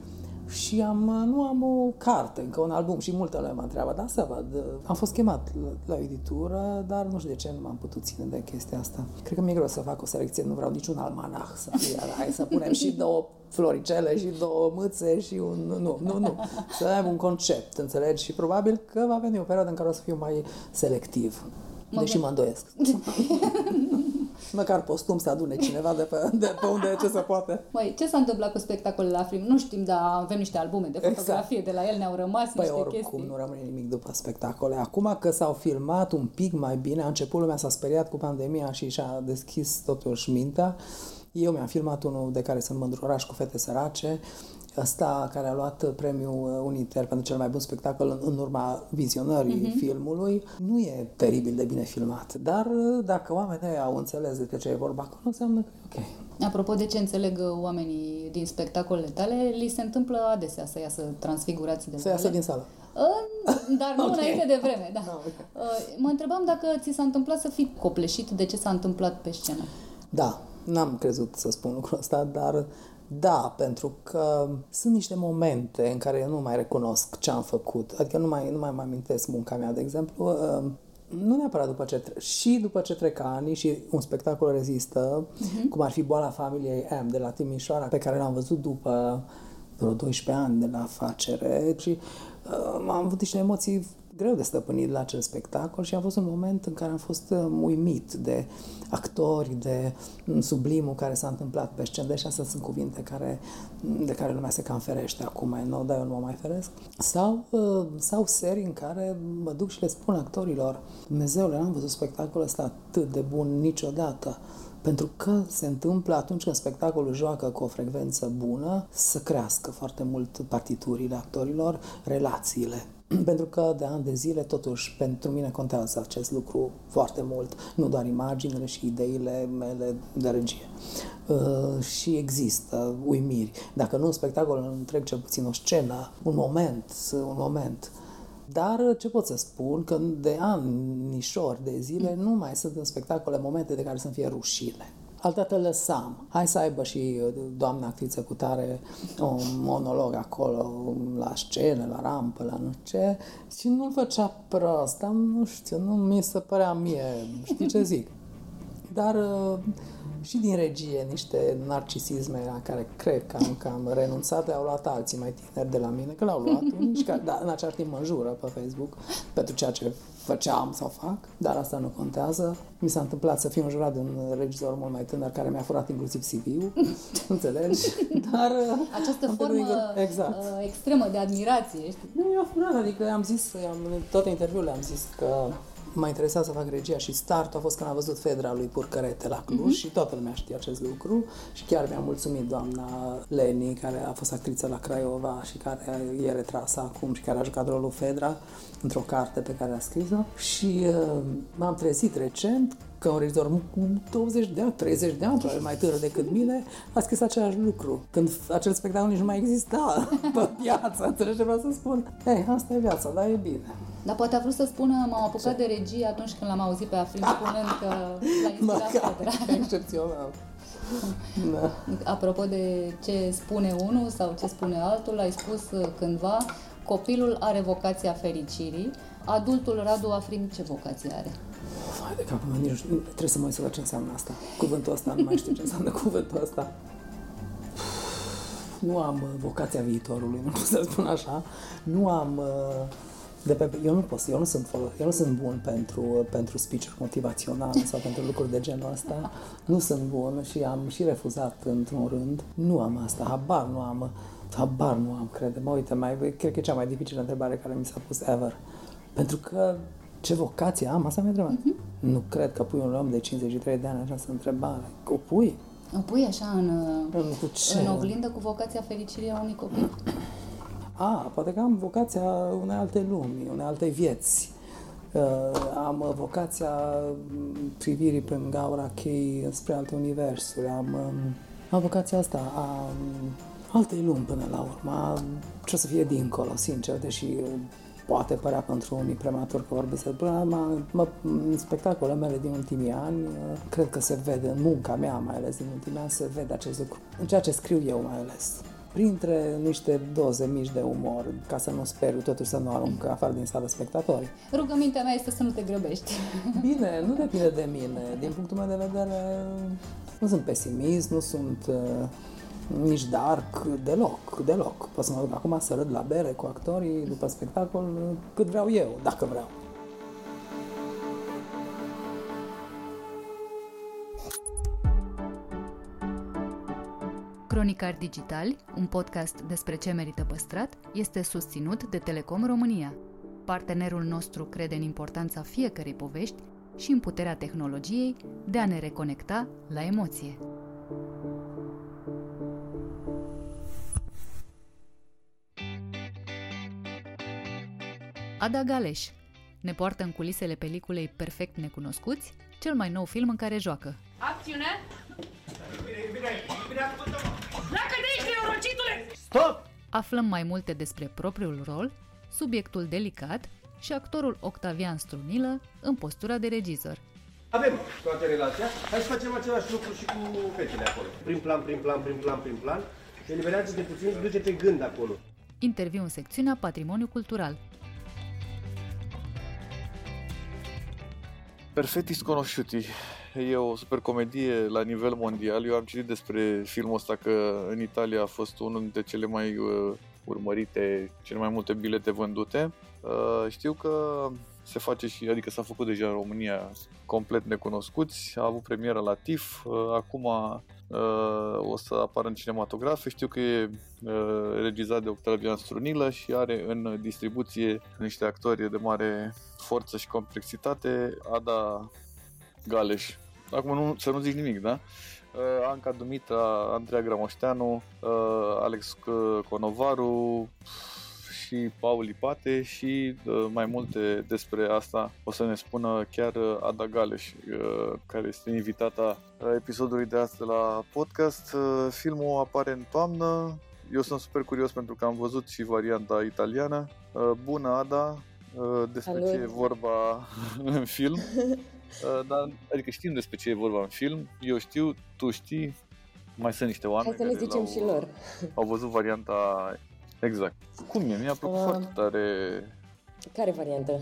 și am, nu am o carte, încă un album și multele mă întreabă, dar să văd. Am fost chemat la, la editură, dar nu știu de ce nu m-am putut ține de chestia asta. Cred că mi-e greu să fac o selecție, nu vreau niciun almanah să fie, hai să punem și două floricele și două mâțe și un... Nu, nu, nu. Să avem un concept, înțelegi? Și probabil că va veni o perioadă în care o să fiu mai selectiv. Mă deși mă îndoiesc. Măcar postum să adune cineva de pe, de pe unde ce se poate. Măi, ce s-a întâmplat cu spectacolele la film? Nu știm, dar avem niște albume de fotografie exact. de la el, ne-au rămas păi niște oricum, chestii. nu rămâne nimic după spectacole. Acum că s-au filmat un pic mai bine, a început lumea s-a speriat cu pandemia și și-a deschis totuși mintea. Eu mi-am filmat unul de care sunt mândru, Oraș cu fete sărace, ăsta care a luat premiul Uniter pentru cel mai bun spectacol în, în urma vizionării uh-huh. filmului, nu e teribil de bine filmat. Dar dacă oamenii au înțeles de ce e vorba acolo, înseamnă că e ok. Apropo de ce înțeleg oamenii din spectacolele tale, li se întâmplă adesea să iasă transfigurați de Să iasă din sală. Dar nu okay. înainte de vreme, da. No, okay. Mă întrebam dacă ți s-a întâmplat să fii copleșit de ce s-a întâmplat pe scenă. Da, n-am crezut să spun lucrul ăsta, dar da, pentru că sunt niște momente în care eu nu mai recunosc ce am făcut. Adică nu mai, nu mai mă amintesc munca mea, de exemplu. Uh, nu neapărat după ce tre- și după ce trec ani și un spectacol rezistă, uh-huh. cum ar fi Boala familiei M de la Timișoara, pe care l-am văzut după vreo 12 ani de la afacere și uh, am avut niște emoții greu de stăpânit la acel spectacol și a fost un moment în care am fost uh, uimit de actori, de mm, sublimul care s-a întâmplat pe scenă, deși astea sunt cuvinte care, mm, de care lumea se cam ferește acum mai nou, dar eu nu mă mai feresc. Sau, uh, sau serii în care mă duc și le spun actorilor, Dumnezeule, n-am văzut spectacolul ăsta atât de bun niciodată. Pentru că se întâmplă atunci când spectacolul joacă cu o frecvență bună să crească foarte mult partiturile actorilor, relațiile pentru că de ani de zile, totuși, pentru mine contează acest lucru foarte mult, nu doar imaginile și ideile mele de regie. Uh, și există uimiri. Dacă nu un spectacol întreg, cel puțin o scenă, un moment, un moment. Dar ce pot să spun? Că de ani, nișori de zile, nu mai sunt în spectacole momente de care să fie rușine altădată lăsam. Hai să aibă și uh, doamna actriță cu tare un monolog acolo, la scenă, la rampă, la nu ce, și nu-l făcea prost, dar nu știu, nu mi se părea mie, știi ce zic. Dar uh, și din regie niște narcisisme la care cred că am cam renunțat, au luat alții mai tineri de la mine, că l-au luat unii și care, da, în același timp mă înjură pe Facebook pentru ceea ce făceam sau fac, dar asta nu contează. Mi s-a întâmplat să fiu înjurat de un regizor mult mai tânăr care mi-a furat inclusiv CV-ul, înțelegi? Dar Această formă exact. Uh, extremă de admirație, știi? Nu, mi-a furat, adică am zis, am, în toate interviurile am zis că m-a interesat să fac regia și startul a fost când a văzut Fedra lui Purcărete la Cluj uh-huh. și toată lumea știa acest lucru și chiar mi-a mulțumit doamna Leni, care a fost actriță la Craiova și care e retrasă acum și care a jucat rolul Fedra într-o carte pe care a scris-o și uh, m-am trezit recent că un regizor cu 20 de ani, 30 de ani, probabil mai tânăr decât mine, a scris același lucru. Când acel spectacol nici nu mai exista pe piață, înțelegi ce vreau să spun? Ei, asta e viața, dar e bine. Dar poate a vrut să spună, m-am apucat de regie atunci când l-am auzit pe Afrin spunând că l-a inspirat Excepțional. Da. Apropo de ce spune unul sau ce spune altul, ai spus cândva, copilul are vocația fericirii, adultul Radu Afrim ce vocație are? Vai de capul meu, nici nu trebuie să mă uit să văd ce înseamnă asta. Cuvântul ăsta, nu mai știu ce înseamnă cuvântul ăsta. Nu am uh, vocația viitorului, nu pot să spun așa. Nu am... Uh, de pe, eu nu pot, eu nu sunt, eu nu sunt bun pentru, uh, pentru speech motivaționale sau pentru lucruri de genul ăsta. Nu sunt bun și am și refuzat într-un rând. Nu am asta, habar nu am. Habar nu am, cred. Mă uite, mai, cred că e cea mai dificilă întrebare care mi s-a pus ever. Pentru că ce vocație am? Asta mi-a întrebat. Uh-huh. Nu cred că pui un om de 53 de ani această întrebare. O pui? O pui așa în, în, cu ce? în oglindă cu vocația fericirii a unui copil? A, poate că am vocația unei alte lumi, unei alte vieți. Uh, am vocația privirii prin gaura chei spre alte universuri. Am, um, am vocația asta a um, altei lumi până la urmă. Ce o să fie dincolo, sincer, deși poate părea pentru unii prematur că vorbesc până mă, mă, în spectacolele mele din ultimii ani, cred că se vede în munca mea, mai ales din ultimii ani, se vede acest lucru. În ceea ce scriu eu mai ales printre niște doze mici de umor, ca să nu speriu, totuși să nu arunc afară din sală spectatorii. Rugămintea mea este să nu te grăbești. Bine, nu depinde de mine. Din punctul meu de vedere, nu sunt pesimist, nu sunt uh, nici dark, deloc, deloc. Pot să mă duc acum să râd la bere cu actorii după spectacol cât vreau eu, dacă vreau. Cronicar Digital, un podcast despre ce merită păstrat, este susținut de Telecom România. Partenerul nostru crede în importanța fiecărei povești și în puterea tehnologiei de a ne reconecta la emoție. Ada Galeș ne poartă în culisele peliculei Perfect Necunoscuți, cel mai nou film în care joacă. Acțiune! Bine, bine, bine, Dacă de aici, neurocitule! Stop! Aflăm mai multe despre propriul rol, subiectul delicat și actorul Octavian Strunilă în postura de regizor. Avem toată relația. Hai să facem același lucru și cu fetele acolo. Prin plan, prin plan, prin plan, prin plan. Eliberează de puțin și duce-te gând acolo. Interviu în secțiunea Patrimoniu Cultural. Perfecti Sconosciuti e o super comedie la nivel mondial. Eu am citit despre filmul ăsta că în Italia a fost unul dintre cele mai uh, urmărite, cele mai multe bilete vândute. Uh, știu că se face și, adică s-a făcut deja în România complet necunoscuți, a avut premieră la TIF, uh, acum uh, o să apară în cinematografe, știu că e uh, regizat de Octavian Strunilă și are în distribuție niște actori de mare forță și complexitate, Ada Galeș. Acum nu, să nu zic nimic, da? Uh, Anca Dumitra, Andreea Gramoșteanu, uh, Alex Conovaru, și Paul Ipate și uh, mai multe despre asta o să ne spună chiar uh, Ada Galeș, uh, care este invitata episodului de astăzi la podcast. Filmul apare în toamnă. Eu sunt super curios pentru că am văzut și varianta italiană. Bună, Ada! Despre Salut. ce e vorba în film. Dar, adică știm despre ce e vorba în film. Eu știu, tu știi, mai sunt niște oameni Hai să le zicem și lor. Au văzut varianta Exact. Cum e? Mi-a plăcut uh, foarte tare... Care variantă?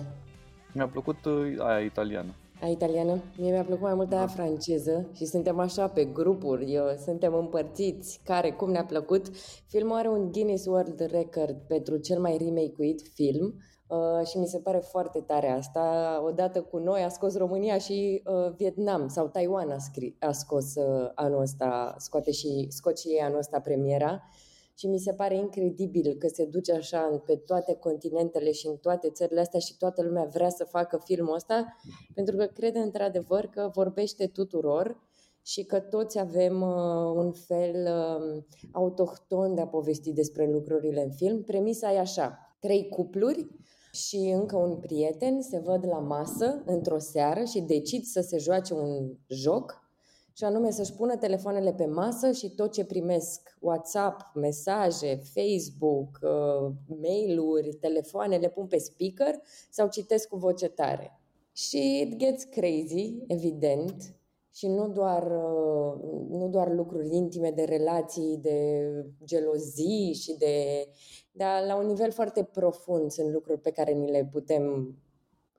Mi-a plăcut uh, aia italiană. A italiană? Mie mi-a plăcut mai mult aia da. franceză și suntem așa pe grupuri, eu, suntem împărțiți, care, cum ne-a plăcut. Filmul are un Guinness World Record pentru cel mai remake-uit film uh, și mi se pare foarte tare asta. Odată cu noi a scos România și uh, Vietnam sau Taiwan a, scri- a scos uh, anul ăsta, scoate și, scot și ei anul ăsta premiera și mi se pare incredibil că se duce așa pe toate continentele și în toate țările astea și toată lumea vrea să facă filmul ăsta, pentru că crede într-adevăr că vorbește tuturor și că toți avem uh, un fel uh, autohton de a povesti despre lucrurile în film. Premisa e așa, trei cupluri și încă un prieten se văd la masă într-o seară și decid să se joace un joc și anume să-și pună telefoanele pe masă și tot ce primesc, WhatsApp, mesaje, Facebook, uh, mail-uri, telefoane, le pun pe speaker sau citesc cu voce tare. Și it gets crazy, evident, și nu doar, uh, nu doar lucruri intime de relații, de gelozii și de... Dar la un nivel foarte profund sunt lucruri pe care ni le putem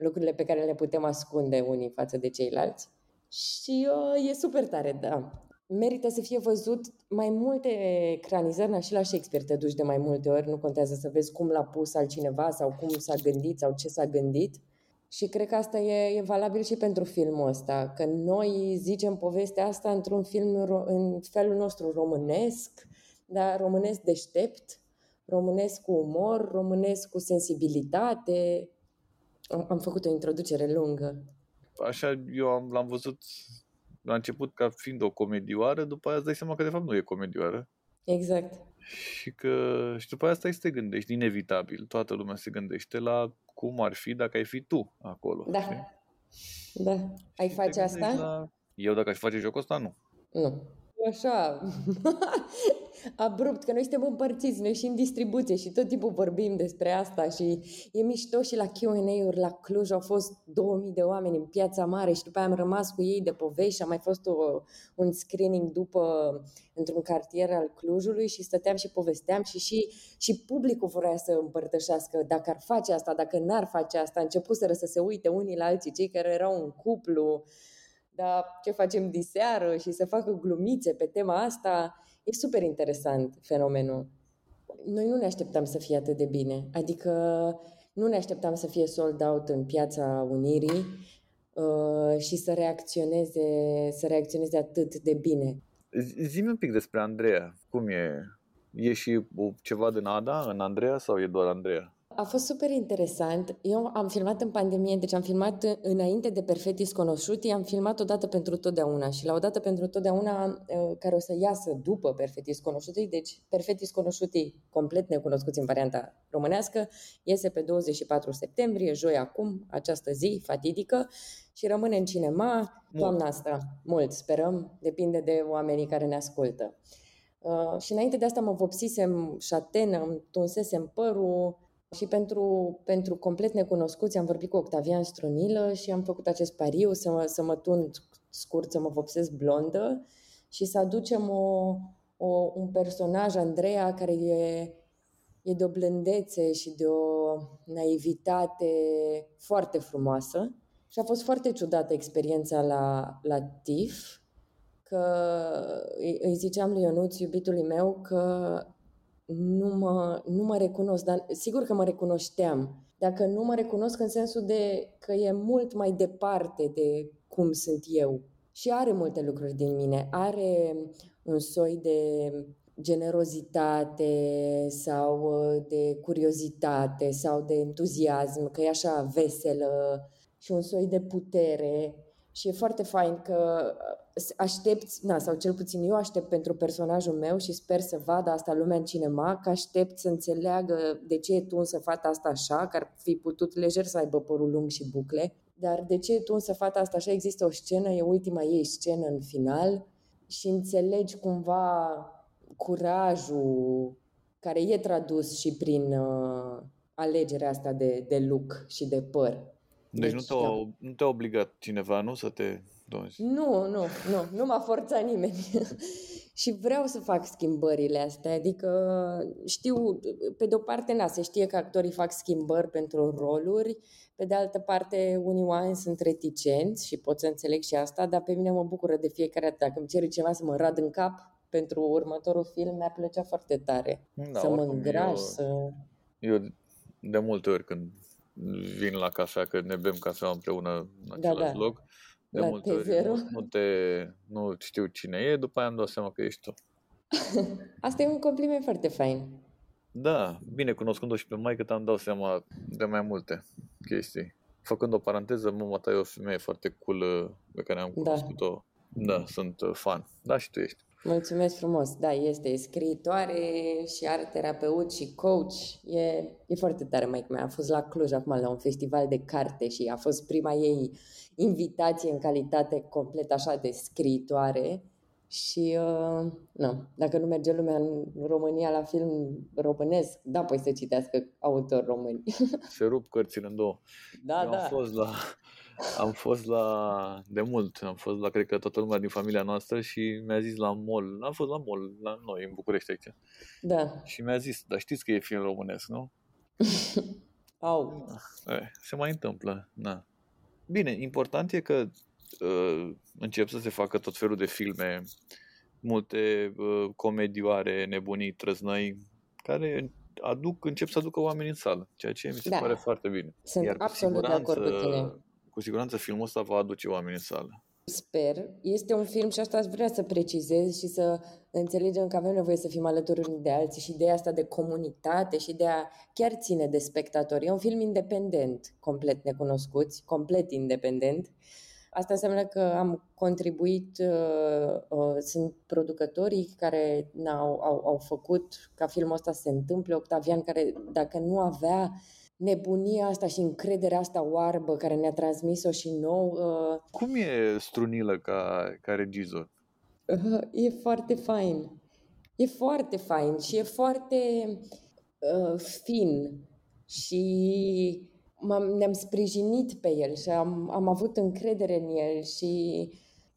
lucrurile pe care le putem ascunde unii față de ceilalți. Și uh, e super tare, da. Merită să fie văzut mai multe ecranizări, și la Shakespeare te duci de mai multe ori, nu contează să vezi cum l-a pus altcineva sau cum s-a gândit sau ce s-a gândit. Și cred că asta e, e valabil și pentru filmul ăsta, că noi zicem povestea asta într-un film în felul nostru românesc, dar românesc deștept, românesc cu umor, românesc cu sensibilitate. Am, am făcut o introducere lungă așa eu am, l-am văzut la început ca fiind o comedioară, după aia îți dai seama că de fapt nu e comedioară. Exact. Și că și după aia stai să te gândești, inevitabil, toată lumea se gândește la cum ar fi dacă ai fi tu acolo. Da. Știi? Da. Ai și face asta? La... Eu dacă aș face jocul ăsta, nu. Nu. Așa, abrupt, că noi suntem împărțiți, noi și în distribuție și tot timpul vorbim despre asta și e mișto și la Q&A-uri la Cluj au fost 2000 de oameni în piața mare și după aia am rămas cu ei de povești și a mai fost o, un screening după într-un cartier al Clujului și stăteam și povesteam și, și, și publicul vrea să împărtășească dacă ar face asta, dacă n-ar face asta, începuseră să se uite unii la alții, cei care erau în cuplu, dar ce facem diseară și să facă glumițe pe tema asta. E super interesant fenomenul. Noi nu ne așteptam să fie atât de bine, adică nu ne așteptam să fie sold out în piața Unirii uh, și să reacționeze, să reacționeze atât de bine. Zi-mi un pic despre Andreea. Cum e? E și ceva din Ada în Andreea sau e doar Andreea? A fost super interesant. Eu am filmat în pandemie, deci am filmat înainte de Perfetti Conosciuti, am filmat odată pentru totdeauna și la odată pentru totdeauna care o să iasă după Perfetti Conosciuti, deci Perfetti Conosciuti complet necunoscuți în varianta românească, iese pe 24 septembrie, joi acum, această zi fatidică și rămâne în cinema toamna asta. Mult, sperăm, depinde de oamenii care ne ascultă. Uh, și înainte de asta mă vopsisem șatenă, îmi tunsesem părul, și pentru, pentru complet necunoscuți am vorbit cu Octavian Strunilă și am făcut acest pariu să mă, să mă tund scurt, să mă vopsesc blondă și să aducem o, o, un personaj, Andreea, care e, e de o blândețe și de o naivitate foarte frumoasă. Și a fost foarte ciudată experiența la, la TIF, că îi ziceam lui Ionuț, iubitului meu, că nu mă, nu mă recunosc, dar sigur că mă recunoșteam. Dacă nu mă recunosc în sensul de că e mult mai departe de cum sunt eu. Și are multe lucruri din mine. Are un soi de generozitate sau de curiozitate sau de entuziasm, că e așa veselă și un soi de putere. Și e foarte fain că aștepți, na, sau cel puțin eu aștept pentru personajul meu și sper să vadă asta lumea în cinema, că aștept să înțeleagă de ce e tunsă fata asta așa, că ar fi putut lejer să aibă părul lung și bucle, dar de ce e tunsă fata asta așa, există o scenă, e ultima ei scenă în final și înțelegi cumva curajul care e tradus și prin uh, alegerea asta de, de look și de păr. Deci, deci nu, te-a, da. nu te-a obligat cineva, nu, să te nu, nu, nu, nu m-a forțat nimeni. și vreau să fac schimbările astea, adică știu, pe de o parte, na, se știe că actorii fac schimbări pentru roluri, pe de altă parte, unii oameni sunt reticenți și pot să înțeleg și asta, dar pe mine mă bucură de fiecare dată. Dacă îmi cere ceva să mă rad în cap pentru următorul film, mi-ar plăcea foarte tare. Da, să mă îngraș, eu, să... Eu de multe ori când vin la cafea, că ne bem cafea împreună în da, același da, da. loc, de la multe ori nu, nu, te, nu știu cine e, după aia îmi dau seama că ești tu. Asta e un compliment foarte fain. Da, bine, cunoscând-o și pe maică ta îmi dau seama de mai multe chestii. Făcând o paranteză, mama ta e o femeie foarte cool uh, pe care am Da. cunoscut-o. Da, sunt uh, fan. Da, și tu ești. Mulțumesc frumos. Da, este scriitoare și art terapeut și coach. E, e foarte tare, mai mea. A fost la Cluj acum la un festival de carte și a fost prima ei invitație în calitate complet așa de scriitoare. Și, uh, nu, dacă nu merge lumea în România la film românesc, da, păi să citească autori români. Se rup cărțile în două. Da, Eu da. am fost la am fost la de mult, am fost la cred că toată lumea din familia noastră și mi-a zis la mall, am fost la mall la noi în București aici. Da. Și mi-a zis, dar știți că e film românesc, nu? Au. Eh, se mai întâmplă, na. Bine, important e că uh, încep să se facă tot felul de filme, multe uh, comedioare, nebunii, trăznăi, care aduc, încep să aducă oameni în sală, ceea ce mi se Da. pare foarte bine. Sunt Iar cu absolut de acord cu siguranță- tine. Cu siguranță filmul ăsta va aduce oameni în sală. Sper. Este un film și asta aș vrea să precizez și să înțelegem că avem nevoie să fim alături unii de alții și ideea asta de comunitate și de a chiar ține de spectatori. E un film independent, complet necunoscuți, complet independent. Asta înseamnă că am contribuit, uh, uh, sunt producătorii care au, au, au făcut ca filmul ăsta să se întâmple, Octavian care dacă nu avea nebunia asta și încrederea asta oarbă care ne-a transmis-o și nou, uh, Cum e Strunilă ca, ca regizor? Uh, E foarte fain. E foarte fain și e foarte uh, fin și m-am, ne-am sprijinit pe el și am, am avut încredere în el și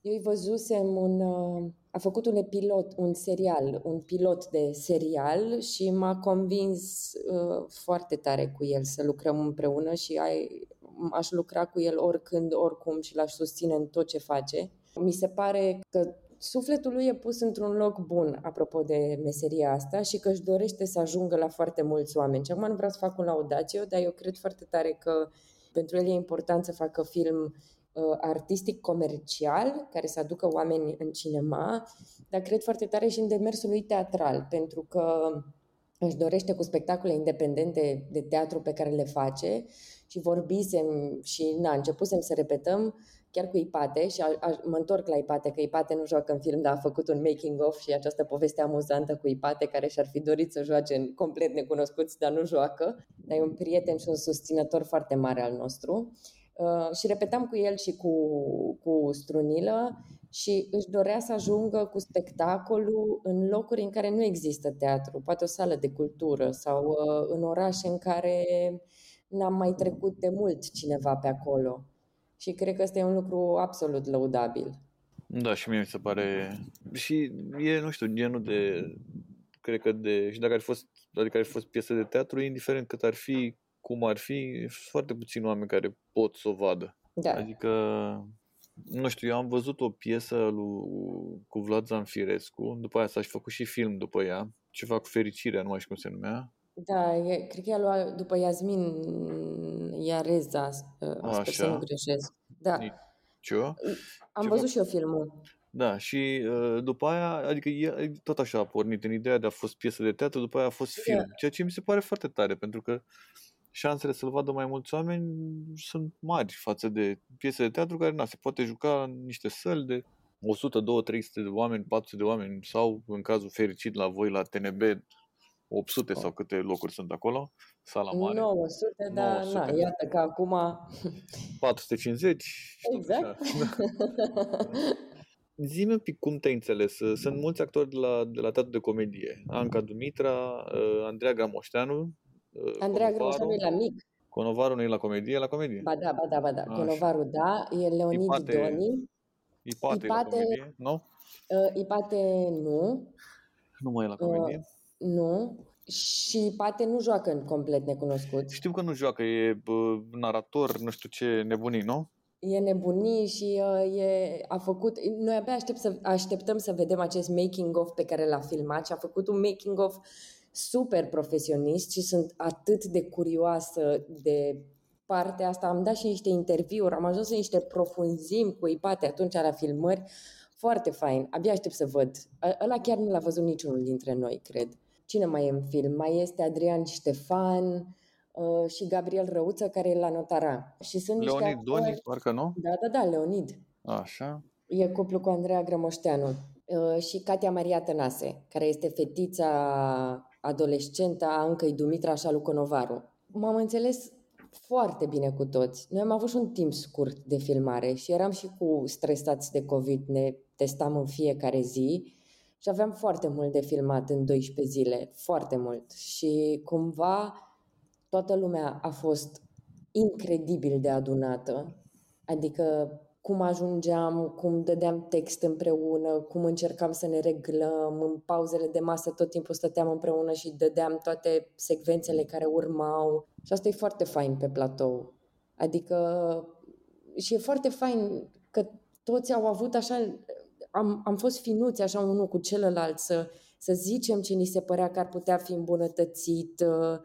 eu îi văzusem un... Uh, a făcut un pilot, un serial, un pilot de serial și m-a convins uh, foarte tare cu el să lucrăm împreună și ai, aș lucra cu el oricând, oricum și l-aș susține în tot ce face. Mi se pare că sufletul lui e pus într-un loc bun, apropo de meseria asta, și că își dorește să ajungă la foarte mulți oameni. Și acum nu vreau să fac un laudațiu, dar eu cred foarte tare că pentru el e important să facă film uh, artistic comercial, care să aducă oameni în cinema, dar cred foarte tare și în demersul lui teatral, pentru că își dorește cu spectacole independente de teatru pe care le face și vorbisem și na, începusem să repetăm chiar cu Ipate și a, a, mă întorc la Ipate, că Ipate nu joacă în film, dar a făcut un making-of și această poveste amuzantă cu Ipate care și-ar fi dorit să joace în complet necunoscuți, dar nu joacă. Dar e un prieten și un susținător foarte mare al nostru. Uh, și repetam cu el și cu, cu Strunilă și își dorea să ajungă cu spectacolul în locuri în care nu există teatru, poate o sală de cultură sau uh, în orașe în care n-am mai trecut de mult cineva pe acolo. Și cred că ăsta e un lucru absolut lăudabil. Da, și mie mi se pare... Și e, nu știu, genul de... Cred că de... Și dacă ar fi fost, adică ar fi fost piesă de teatru, indiferent cât ar fi, cum ar fi, sunt foarte puțini oameni care pot să o vadă. Da, Adică, nu știu, eu am văzut o piesă lui, cu Vlad Zanfirescu, după aia s-a și făcut și film după ea, ceva cu fericirea, nu mai știu cum se numea. da e, cred că i-a luat după Iasmin Iareza, uh, sper să Așa. nu greșesc. Da, Ce? am ceva- văzut și eu filmul. Da, și uh, după aia, adică e, tot așa a pornit în ideea de a fost piesă de teatru, după aia a fost film, Da. ceea ce mi se pare foarte tare, pentru că șansele să-l vadă mai mulți oameni sunt mari față de piese de teatru care, na, se poate juca în niște săli de 100, 200, 300 de oameni, 400 de oameni sau, în cazul fericit, la voi, la TNB, 800 sau câte locuri sunt acolo, sala mare, 900, dar 900. na, iată că acum 450 și tot Exact. așa. Zi-mi un pic cum te-ai înțeles. Sunt mulți actori de la, de la teatru de comedie. Anca Dumitra, uh, Andreea Gramoșteanu, uh, Andreea Conovaru. Groșanu e la mic. Conovaru nu e la comedie, e la comedie. Ba da, ba da, ba da. Așa. Conovaru da, e Leonid Ipate- Doni. Ipate, e la Ipate- comedie, nu? Uh, Ipate nu, Nu mai e la comedie. nu. Și Ipate nu joacă în complet necunoscut. Știu că nu joacă, e bă, narator, nu știu ce, nebunii, nu? E nebunii și uh, e, a făcut... Noi abia aștept să, așteptăm să vedem acest making-of pe care l-a filmat și a făcut un making-of super profesionist și sunt atât de curioasă de partea asta. Am dat și niște interviuri, am ajuns în niște profunzimi cu Ipate atunci la filmări. A Foarte fain. Abia aștept să văd. Ă- Ăla chiar nu l-a văzut niciunul dintre noi, cred. Cine mai e în film? Mai este Adrian Ștefan uh, și Gabriel Răuță, care e la notara. Și sunt niște Leonid actori- Doni, parcă nu? Da, da, da, Leonid. Așa. E cuplu cu Andreea Grămoșteanu uh, și Katia Maria Tănase, care este fetița adolescentă a încăi Dumitra și a lui Conovaru. M-am înțeles foarte bine cu toți. Noi am avut și un timp scurt de filmare și eram și cu stresați de COVID, ne testam în fiecare zi și aveam foarte mult de filmat în 12 zile, foarte mult. Și cumva toată lumea a fost incredibil de adunată, adică cum ajungeam, cum dădeam text împreună, cum încercam să ne reglăm, în pauzele de masă tot timpul stăteam împreună și dădeam toate secvențele care urmau. Și asta e foarte fain pe platou. Adică și e foarte fain că toți au avut așa, am, am fost finuți așa unul cu celălalt să, să zicem ce ni se părea că ar putea fi îmbunătățit. Uh,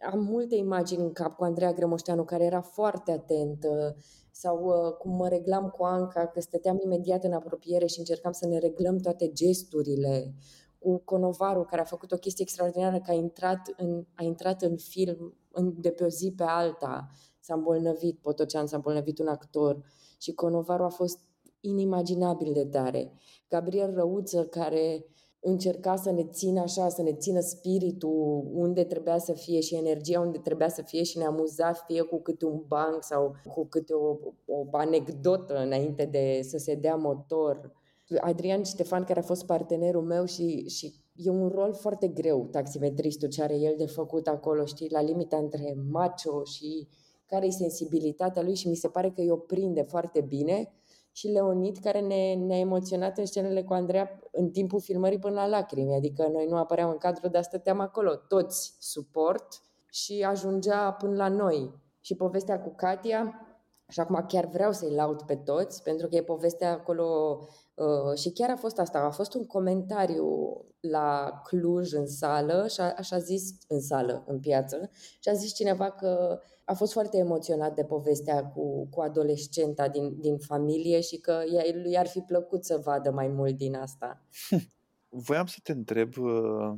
Am multe imagini în cap cu Andreea Grămoșteanu, care era foarte atentă, sau uh, cum mă reglam cu Anca, că stăteam imediat în apropiere și încercam să ne reglăm toate gesturile, cu Conovaru, care a făcut o chestie extraordinară, că a intrat în, a intrat în film în, de pe o zi pe alta, s-a îmbolnăvit, Potocean s-a îmbolnăvit un actor și Conovaru a fost inimaginabil de tare. Gabriel Răuță, care încerca să ne țină așa, să ne țină spiritul unde trebuia să fie și energia unde trebuia să fie și ne amuza fie cu câte un banc sau cu câte o, o anecdotă înainte de să se dea motor. Adrian Ștefan, care a fost partenerul meu și, și e un rol foarte greu, taximetristul, ce are el de făcut acolo, știi, la limita între macho și care e sensibilitatea lui și mi se pare că îi o prinde foarte bine și Leonid, care ne, ne-a emoționat în scenele cu Andreea în timpul filmării până la lacrimi. Adică noi nu apăream în cadru, dar stăteam acolo, toți suport și ajungea până la noi. Și povestea cu Katia, și acum chiar vreau să-i laud pe toți, pentru că e povestea acolo uh, și chiar a fost asta, a fost un comentariu la Cluj în sală, și a, așa zis în sală, în piață, și a zis cineva că a fost foarte emoționat de povestea cu, cu adolescenta din, din familie și că ea, lui ar fi plăcut să vadă mai mult din asta. Voiam să te întreb uh,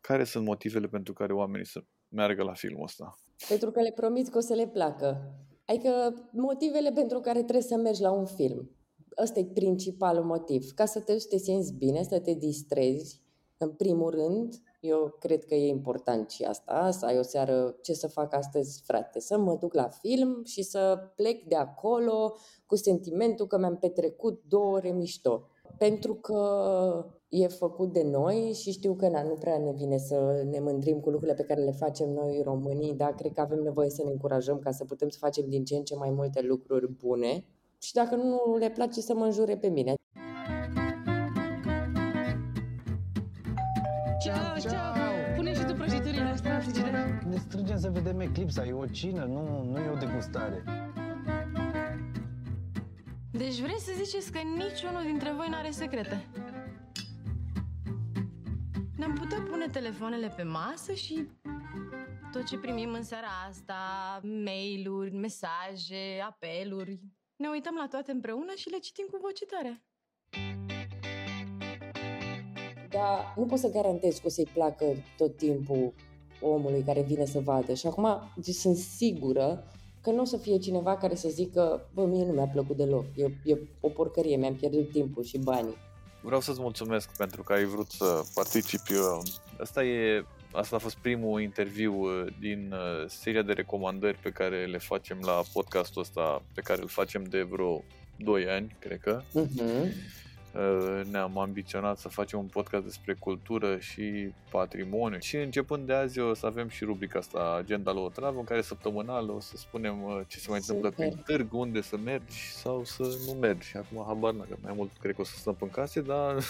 care sunt motivele pentru care oamenii să meargă la filmul ăsta. Pentru că le promit că o să le placă. Adică motivele pentru care trebuie să mergi la un film. Ăsta e principalul motiv. Ca să te, să te simți bine, să te distrezi. În primul rând, eu cred că e important și asta, să ai o seară, ce să fac astăzi, frate, să mă duc la film și să plec de acolo cu sentimentul că mi-am petrecut două ore mișto. Pentru că e făcut de noi și știu că na, nu prea ne vine să ne mândrim cu lucrurile pe care le facem noi românii, dar cred că avem nevoie să ne încurajăm ca să putem să facem din ce în ce mai multe lucruri bune. Și dacă nu le place să mă înjure pe mine. Ne strângem să vedem eclipsa, e o cină, nu, nu e o degustare. Deci vrei să ziceți că niciunul dintre voi n-are secrete? Ne-am putea pune telefoanele pe masă și tot ce primim în seara asta, mail-uri, mesaje, apeluri, ne uităm la toate împreună și le citim cu voce tare. Dar nu pot să garantez că o să-i placă tot timpul omului care vine să vadă. Și acum deci sunt sigură că nu o să fie cineva care să zică bă, mie nu mi-a plăcut deloc, e, e o porcărie, mi-am pierdut timpul și banii. Vreau să-ți mulțumesc pentru că ai vrut să participi. Asta, e, asta a fost primul interviu uh, din uh, seria de recomandări pe care le facem la podcastul ăsta, pe care îl facem de vreo 2 ani, cred că. Uh-huh. Ne-am ambiționat să facem un podcast despre cultură și patrimoniu și începând de azi o să avem și rubrica asta, Agenda la o travă, în care săptămânal o să spunem uh, ce se mai întâmplă Super. prin târg, unde să mergi sau să nu mergi. Și acum habar n că mai mult cred că o să stăm în case, dar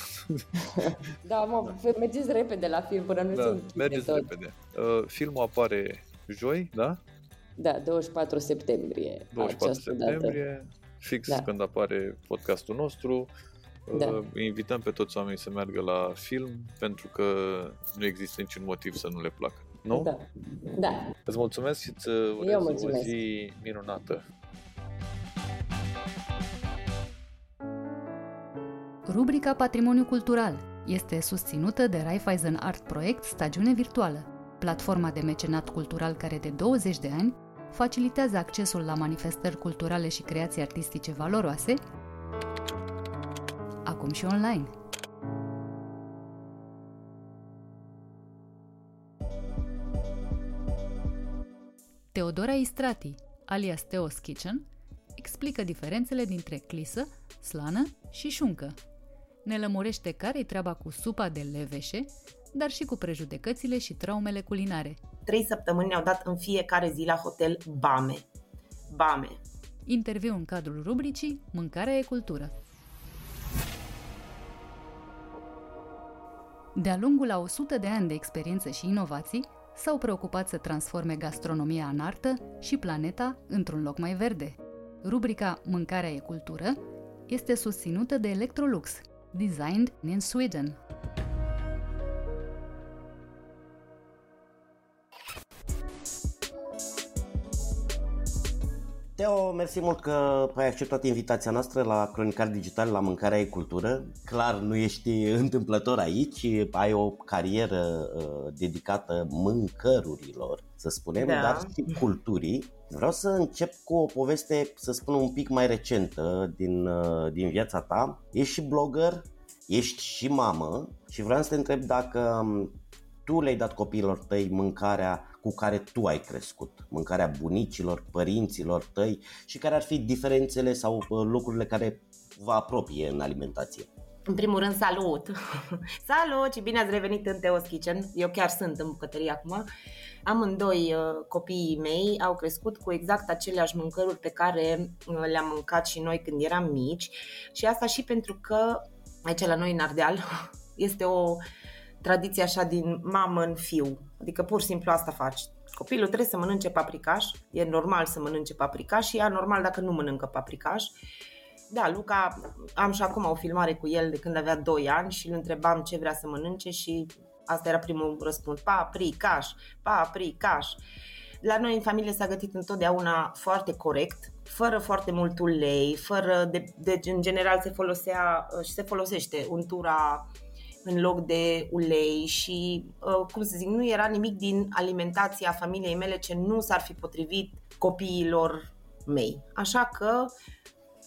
Da, mă, mergeți repede la film până nu se da, închide mergeți tot. repede. Uh, filmul apare joi, da? Da, 24 septembrie. 24 această septembrie, fix Da. când apare podcastul nostru. Da. Uh, îi invităm pe toți oamenii să meargă la film pentru că nu există niciun motiv să nu le placă. Nu? Dată. Da. da. Îți mulțumesc și îți urez o mulțumesc. zi minunată. Rubrica Patrimoniu Cultural este susținută de Raiffeisen Art Project Stagiune Virtuală, platforma de mecenat cultural care de 20 de ani facilitează accesul la manifestări culturale și creații artistice valoroase, acum și online. Teodora Istrati, alias Teos Kitchen, explică diferențele dintre clisă, slană și șuncă. Ne lămurește care-i treaba cu supa de leveșe, dar și cu prejudecățile și traumele culinare. Trei săptămâni ne-au dat în fiecare zi la hotel Bame. Bame. Interviu în cadrul rubricii Mâncarea e cultură. De-a lungul a 100 de ani de experiență și inovații, s-au preocupat să transforme gastronomia în artă și planeta într-un loc mai verde. Rubrica Mâncarea e cultură este susținută de Electrolux, designed in Sweden. Teo, mersi mult că ai acceptat invitația noastră la Cronicar Digital la Mâncarea e Cultură. Clar, nu ești întâmplător aici, ai o carieră uh, dedicată mâncărurilor, să spunem, da. dar și culturii. Vreau să încep cu o poveste, să spun, un pic mai recentă din, uh, din viața ta. Ești și blogger, ești și mamă și vreau să te întreb dacă um, tu le-ai dat copiilor tăi mâncarea cu care tu ai crescut, mâncarea bunicilor, părinților tăi și care ar fi diferențele sau uh, lucrurile care vă apropie în alimentație. În primul rând, salut! salut și bine ați revenit în Teos Kitchen. Eu chiar sunt în bucătărie acum. Amândoi uh, copiii mei au crescut cu exact aceleași mâncăruri pe care uh, le-am mâncat și noi când eram mici și asta și pentru că aici la noi în Ardeal este o tradiție așa din mamă în fiu. Adică pur și simplu asta faci. Copilul trebuie să mănânce paprikaș, e normal să mănânce paprikaș și e normal dacă nu mănâncă paprikaș. Da, Luca, am și acum o filmare cu el de când avea 2 ani și îl întrebam ce vrea să mănânce și asta era primul răspuns, paprikaș, paprikaș. La noi în familie s-a gătit întotdeauna foarte corect, fără foarte mult ulei, fără, de, de, în general se folosea și se folosește untura în loc de ulei și, uh, cum să zic, nu era nimic din alimentația familiei mele ce nu s-ar fi potrivit copiilor mei. Așa că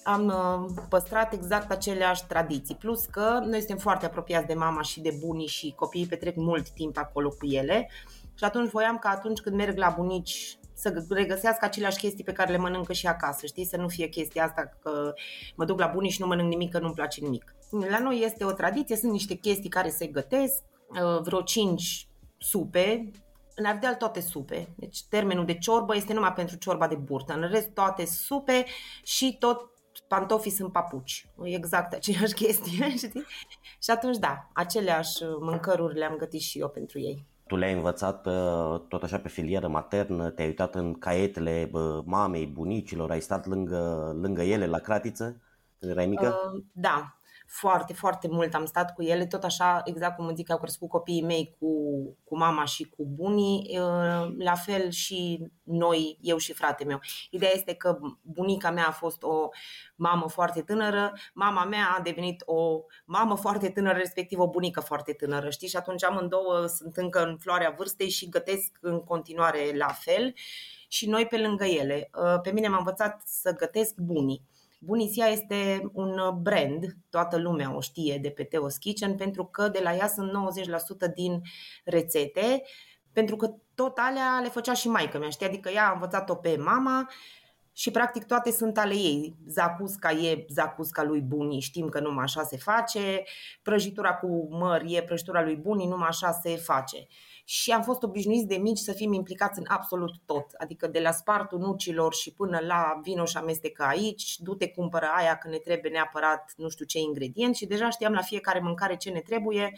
am uh, păstrat exact aceleași tradiții. Plus că noi suntem foarte apropiați de mama și de bunii și copiii petrec mult timp acolo cu ele. Și atunci voiam că atunci când merg la bunici să regăsească aceleași chestii pe care le mănâncă și acasă, știi? Să nu fie chestia asta că mă duc la bunici și nu mănânc nimic, că nu-mi place nimic. La noi este o tradiție, sunt niște chestii care se gătesc, uh, vreo 5 supe, în Ardeal toate supe. Deci termenul de ciorbă este numai pentru ciorba de burtă. În rest toate supe și tot pantofii sunt papuci. Exact aceeași chestie, știi? Și atunci, da, aceleași mâncăruri le-am gătit și eu pentru ei. Tu le-ai învățat uh, tot așa pe filieră maternă, te-ai uitat în caietele mamei, bunicilor, ai stat lângă, lângă ele la cratiță când erai mică? Uh, da, foarte, foarte mult am stat cu ele, tot așa, exact cum zic, au crescut copiii mei cu, cu mama și cu bunii, la fel și noi, eu și frate meu. Ideea este că bunica mea a fost o mamă foarte tânără, mama mea a devenit o mamă foarte tânără, respectiv o bunică foarte tânără, știi? Și atunci amândouă sunt încă în floarea vârstei și gătesc în continuare la fel și noi pe lângă ele. Pe mine m-a învățat să gătesc bunii Bunisia este un brand, toată lumea o știe de pe Teos Kitchen, pentru că de la ea sunt 90% din rețete, pentru că tot alea le făcea și maică mea, știi? Adică ea a învățat-o pe mama și practic toate sunt ale ei. Zacusca e zacusca lui Buni, știm că numai așa se face, prăjitura cu măr e prăjitura lui Buni, numai așa se face și am fost obișnuiți de mici să fim implicați în absolut tot, adică de la spartul nucilor și până la vino și amestecă aici, du-te cumpără aia că ne trebuie neapărat nu știu ce ingredient și deja știam la fiecare mâncare ce ne trebuie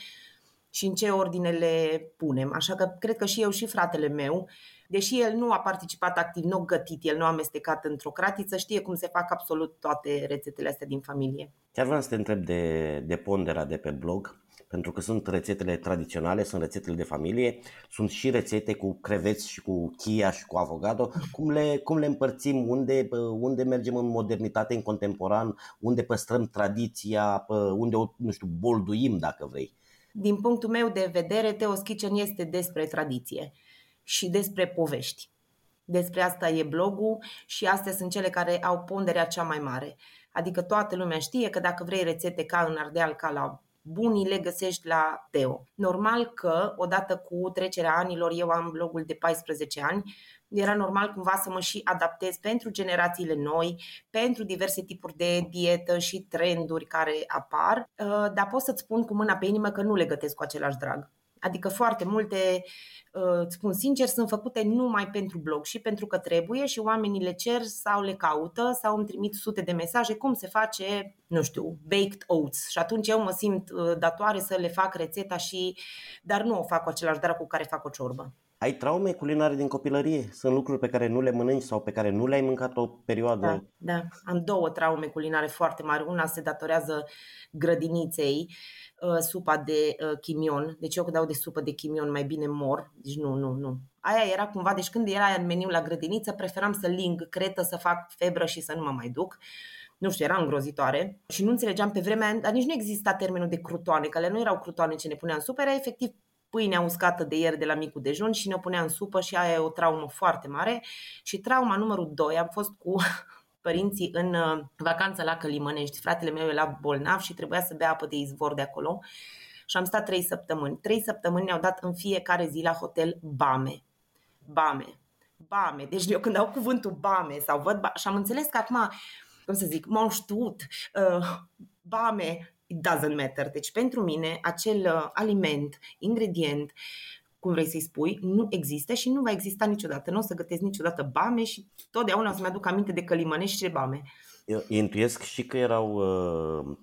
și în ce ordine le punem. Așa că cred că și eu și fratele meu, deși el nu a participat activ, nu a gătit, el nu a amestecat într-o cratiță, știe cum se fac absolut toate rețetele astea din familie. Chiar vreau să te întreb de, de ponderea de pe blog, pentru că sunt rețetele tradiționale, sunt rețetele de familie, sunt și rețete cu creveți și cu chia și cu avocado. Cum le, cum le împărțim? Unde, unde mergem în modernitate, în contemporan? Unde păstrăm tradiția? Unde o, nu știu, bolduim, dacă vrei? Din punctul meu de vedere, Teos Kitchen este despre tradiție și despre povești. Despre asta e blogul și astea sunt cele care au ponderea cea mai mare. Adică toată lumea știe că dacă vrei rețete ca în Ardeal, ca la bunii le găsești la Teo. Normal că, odată cu trecerea anilor, eu am blogul de 14 ani, era normal cumva să mă și adaptez pentru generațiile noi, pentru diverse tipuri de dietă și trenduri care apar, uh, dar pot să-ți spun cu mâna pe inimă că nu le gătesc cu același drag. Adică foarte multe, uh, îți spun sincer, sunt făcute numai pentru blog și pentru că trebuie și oamenii le cer sau le caută sau îmi trimit sute de mesaje cum se face, nu știu, baked oats. Și atunci eu mă simt uh, datoare să le fac rețeta și, dar nu o fac cu același drag cu care fac o ciorbă. Ai traume culinare din copilărie? Sunt lucruri pe care nu le mănânci sau pe care nu le-ai mâncat o perioadă? Da, da. am două traume culinare foarte mari. Una se datorează grădiniței Uh, supa de uh, chimion. Deci eu când dau de supă de chimion mai bine mor. Deci nu, nu, nu. Aia era cumva, deci când era în meniu la grădiniță, preferam să ling cretă, să fac febră și să nu mă mai duc. Nu știu, era îngrozitoare și nu înțelegeam pe vremea, dar nici nu exista termenul de crutoane, că le nu erau crutoane ce ne punea în supă, era efectiv pâinea uscată de ieri de la micul dejun și ne punea în supă și aia e o traumă foarte mare. Și trauma numărul 2 am fost cu părinții în uh, vacanță la Călimănești. Fratele meu era bolnav și trebuia să bea apă de izvor de acolo. Și am stat trei săptămâni. Trei săptămâni ne-au dat în fiecare zi la hotel bame. Bame. Bame. Deci eu când au cuvântul bame sau văd ba- și am înțeles că acum, cum să zic, m-au știut, uh, bame, it doesn't matter. Deci pentru mine acel uh, aliment, ingredient, cum vrei să-i spui, nu există și nu va exista niciodată. Nu o să gătesc niciodată bame și totdeauna o să-mi aduc aminte de călimănești și de bame. Eu intuiesc și că erau uh,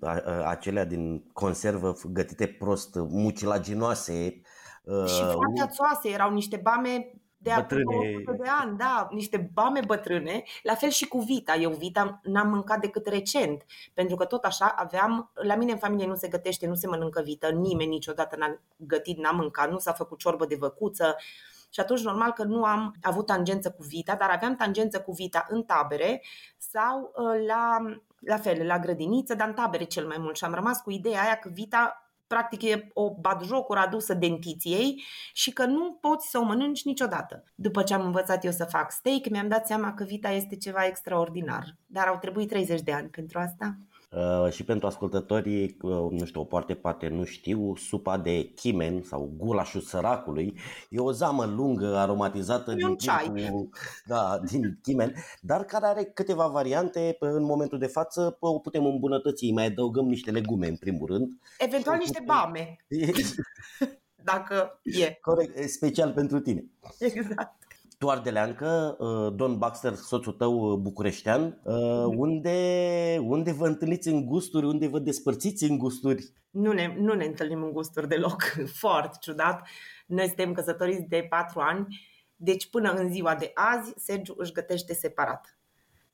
acelea din conservă gătite prost, mucilaginoase. Uh, și foarte ațoase, erau niște bame de bătrâne. acum de ani, da, niște bame bătrâne, la fel și cu Vita. Eu Vita n-am mâncat decât recent, pentru că tot așa aveam, la mine în familie nu se gătește, nu se mănâncă Vită, nimeni niciodată n-a gătit, n-a mâncat, nu s-a făcut ciorbă de văcuță, și atunci normal că nu am avut tangență cu Vita, dar aveam tangență cu Vita în tabere sau uh, la, la fel, la grădiniță, dar în tabere cel mai mult. Și am rămas cu ideea aia că Vita practic e o batjocură adusă dentiției și că nu poți să o mănânci niciodată. După ce am învățat eu să fac steak, mi-am dat seama că vita este ceva extraordinar. Dar au trebuit 30 de ani pentru asta. Uh, și pentru ascultătorii, uh, nu știu, poate poate nu știu, supa de chimen sau gulașul săracului e o zamă lungă aromatizată din, timpul, da, din chimen, dar care are câteva variante. În momentul de față o putem îmbunătăți, mai adăugăm niște legume în primul rând. Eventual niște bame. Dacă e. Corect, special pentru tine. Exact tu ardeleancă, uh, Don Baxter, soțul tău uh, bucureștean, uh, unde, unde vă întâlniți în gusturi, unde vă despărțiți în gusturi? Nu ne, nu ne întâlnim în gusturi deloc, foarte ciudat. Noi suntem căsătoriți de patru ani, deci până în ziua de azi, Sergiu își gătește separat.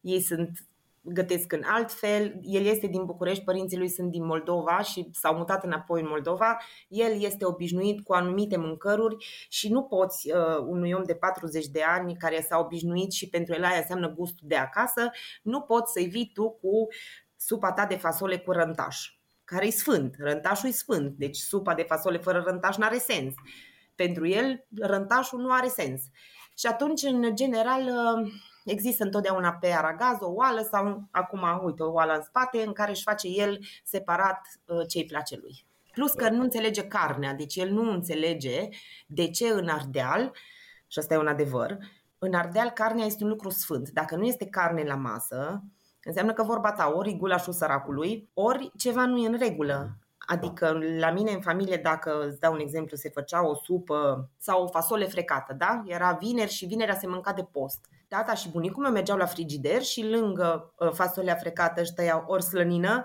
Ei sunt gătesc în alt fel. El este din București, părinții lui sunt din Moldova și s-au mutat înapoi în Moldova. El este obișnuit cu anumite mâncăruri și nu poți uh, unui om de 40 de ani care s-a obișnuit și pentru el aia înseamnă gustul de acasă, nu poți să-i vii tu cu supa ta de fasole cu rântaș, care e sfânt. Rântașul e sfânt, deci supa de fasole fără rântaș nu are sens. Pentru el, rântașul nu are sens. Și atunci, în general, uh, Există întotdeauna pe aragaz o oală sau acum, uite, o oală în spate în care își face el separat uh, ce îi place lui. Plus că nu înțelege carnea, deci el nu înțelege de ce în Ardeal, și asta e un adevăr, în Ardeal carnea este un lucru sfânt. Dacă nu este carne la masă, înseamnă că vorba ta ori gulașul săracului, ori ceva nu e în regulă. Adică la mine în familie, dacă îți dau un exemplu, se făcea o supă sau o fasole frecată, da? Era vineri și vinerea se mânca de post. Tata și bunicul meu mergeau la frigider și lângă uh, fasolea frecată își tăiau ori slănină,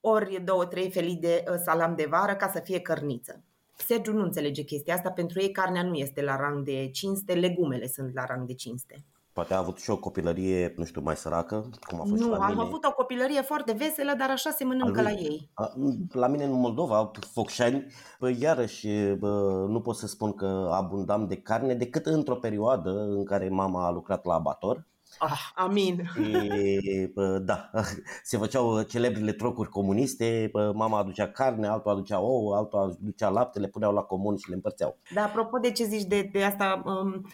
ori două, trei felii de uh, salam de vară ca să fie cărniță. Sergiu nu înțelege chestia asta, pentru ei carnea nu este la rang de cinste, legumele sunt la rang de cinste. Poate a avut și o copilărie, nu știu, mai săracă, cum a fost nu, și la am mine. avut o copilărie foarte veselă, dar așa se mănâncă A la lui- ei. A, La mine în Moldova, Focșani, bă, iarăși bă, nu pot să spun că abundam de carne decât într-o perioadă în care mama a lucrat la abator. Ah, amin. Și, bă, da, se făceau celebrile trocuri comuniste, bă, mama aducea carne, altul aducea ouă, altul aducea lapte, le puneau la comun și le împărțeau. Dar apropo de ce zici de, de asta um,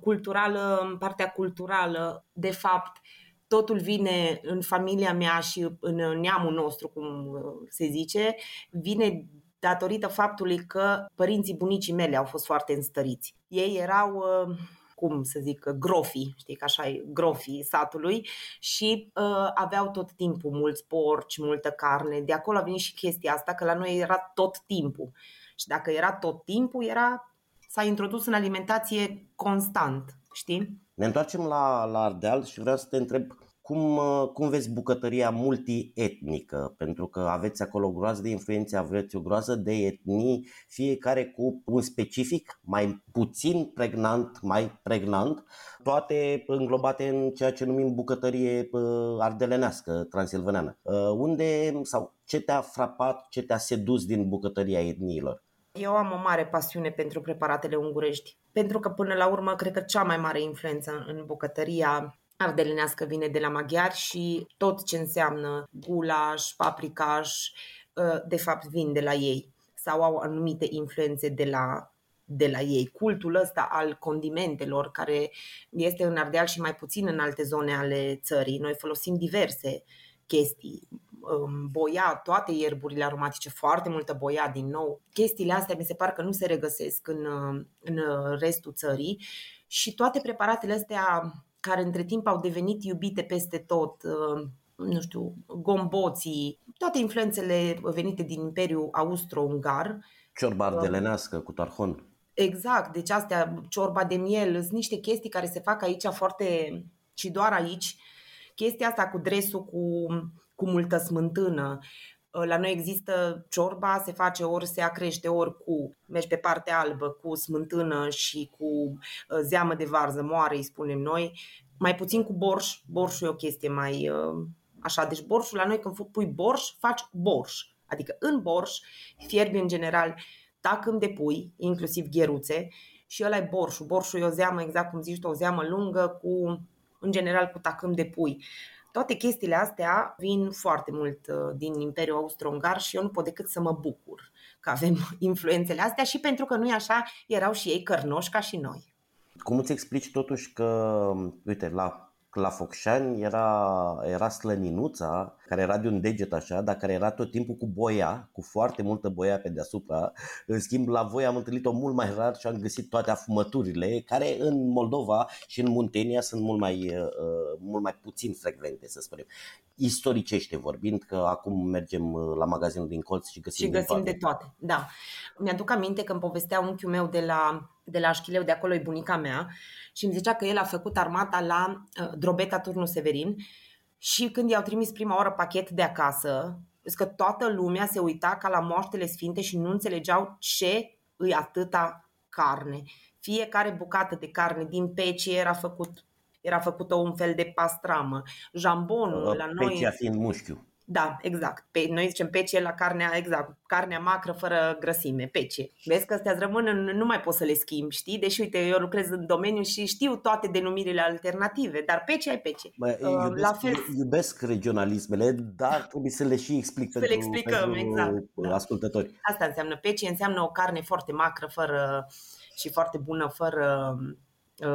culturală, partea culturală, de fapt, totul vine în familia mea și în neamul nostru, cum uh, se zice, vine datorită faptului că părinții bunicii mele au fost foarte înstăriți. Ei erau uh, cum să zic, grofii, știi că așa e, grofii satului și uh, aveau tot timpul mulți porci, multă carne. De acolo a venit și chestia asta, că la noi era tot timpul. Și dacă era tot timpul, era s-a introdus în alimentație constant, știi? Ne întoarcem la, la Ardeal și vreau să te întreb cum, uh, cum vezi bucătăria multietnică? Pentru că aveți acolo o groază de influențe, aveți o groază de etnii, fiecare cu un specific, mai puțin pregnant, mai pregnant, toate înglobate în ceea ce numim bucătărie uh, ardelenească, transilvaneană. Uh, Unde sau ce te-a frapat, ce te-a sedus din bucătăria etniilor? Eu am o mare pasiune pentru preparatele ungurești, pentru că până la urmă cred că cea mai mare influență în bucătăria ardelenească vine de la maghiari și tot ce înseamnă gulaș, paprikaș, de fapt vin de la ei sau au anumite influențe de la, de la ei. Cultul ăsta al condimentelor, care este în Ardeal și mai puțin în alte zone ale țării. Noi folosim diverse chestii, boia, toate ierburile aromatice, foarte multă boia din nou. Chestiile astea mi se par că nu se regăsesc în, în restul țării și toate preparatele astea care între timp au devenit iubite peste tot, nu știu, gomboții, toate influențele venite din Imperiul Austro-Ungar. Ciorba ardelenească cu tarhon. Exact, deci astea, ciorba de miel, sunt niște chestii care se fac aici foarte, și doar aici. Chestia asta cu dresul cu, cu multă smântână, la noi există ciorba, se face ori se acrește, ori cu, mergi pe partea albă, cu smântână și cu zeamă de varză moare, îi spunem noi, mai puțin cu borș. Borșul e o chestie mai așa. Deci borșul la noi când pui borș, faci borș. Adică în borș fierbi în general tacâm de pui, inclusiv gheruțe, și ăla e borșul. Borșul e o zeamă, exact cum zici tu, o zeamă lungă cu, în general, cu tacâm de pui. Toate chestiile astea vin foarte mult din Imperiul Austro-Ungar și eu nu pot decât să mă bucur că avem influențele astea și pentru că nu e așa, erau și ei cărnoși ca și noi. Cum îți explici totuși că, uite, la, la Focșani era, era slăninuța, care era de un deget așa, dar care era tot timpul cu boia, cu foarte multă boia pe deasupra. În schimb, la voi am întâlnit-o mult mai rar și am găsit toate afumăturile, care în Moldova și în Muntenia sunt mult mai, uh, mult mai puțin frecvente, să spunem. Istoricește vorbind, că acum mergem la magazinul din colț și găsim, și găsim toate. de toate. Da. Mi-aduc aminte că îmi povestea unchiul meu de la, de la Așchileu, de acolo e bunica mea, și îmi zicea că el a făcut armata la uh, Drobeta Turnu Severin și când i-au trimis prima oară pachet de acasă, că toată lumea se uita ca la moaștele sfinte și nu înțelegeau ce îi atâta carne. Fiecare bucată de carne din pecie era făcut era făcută un fel de pastramă. Jambonul la noi... Pecia fiind mușchiu. Da, exact. Pe, noi zicem pecie la carnea, exact, carnea macră fără grăsime, pecie. Vezi că astea rămân, în, nu mai poți să le schimbi, știi? Deși, uite, eu lucrez în domeniu și știu toate denumirile alternative, dar pecie ai pecie. Bă, iubesc, la fel, iubesc regionalismele, dar trebuie să le și explic Să le pentru, explicăm, pentru exact, da. ascultători. asta înseamnă pecie, înseamnă o carne foarte macră, fără și foarte bună, fără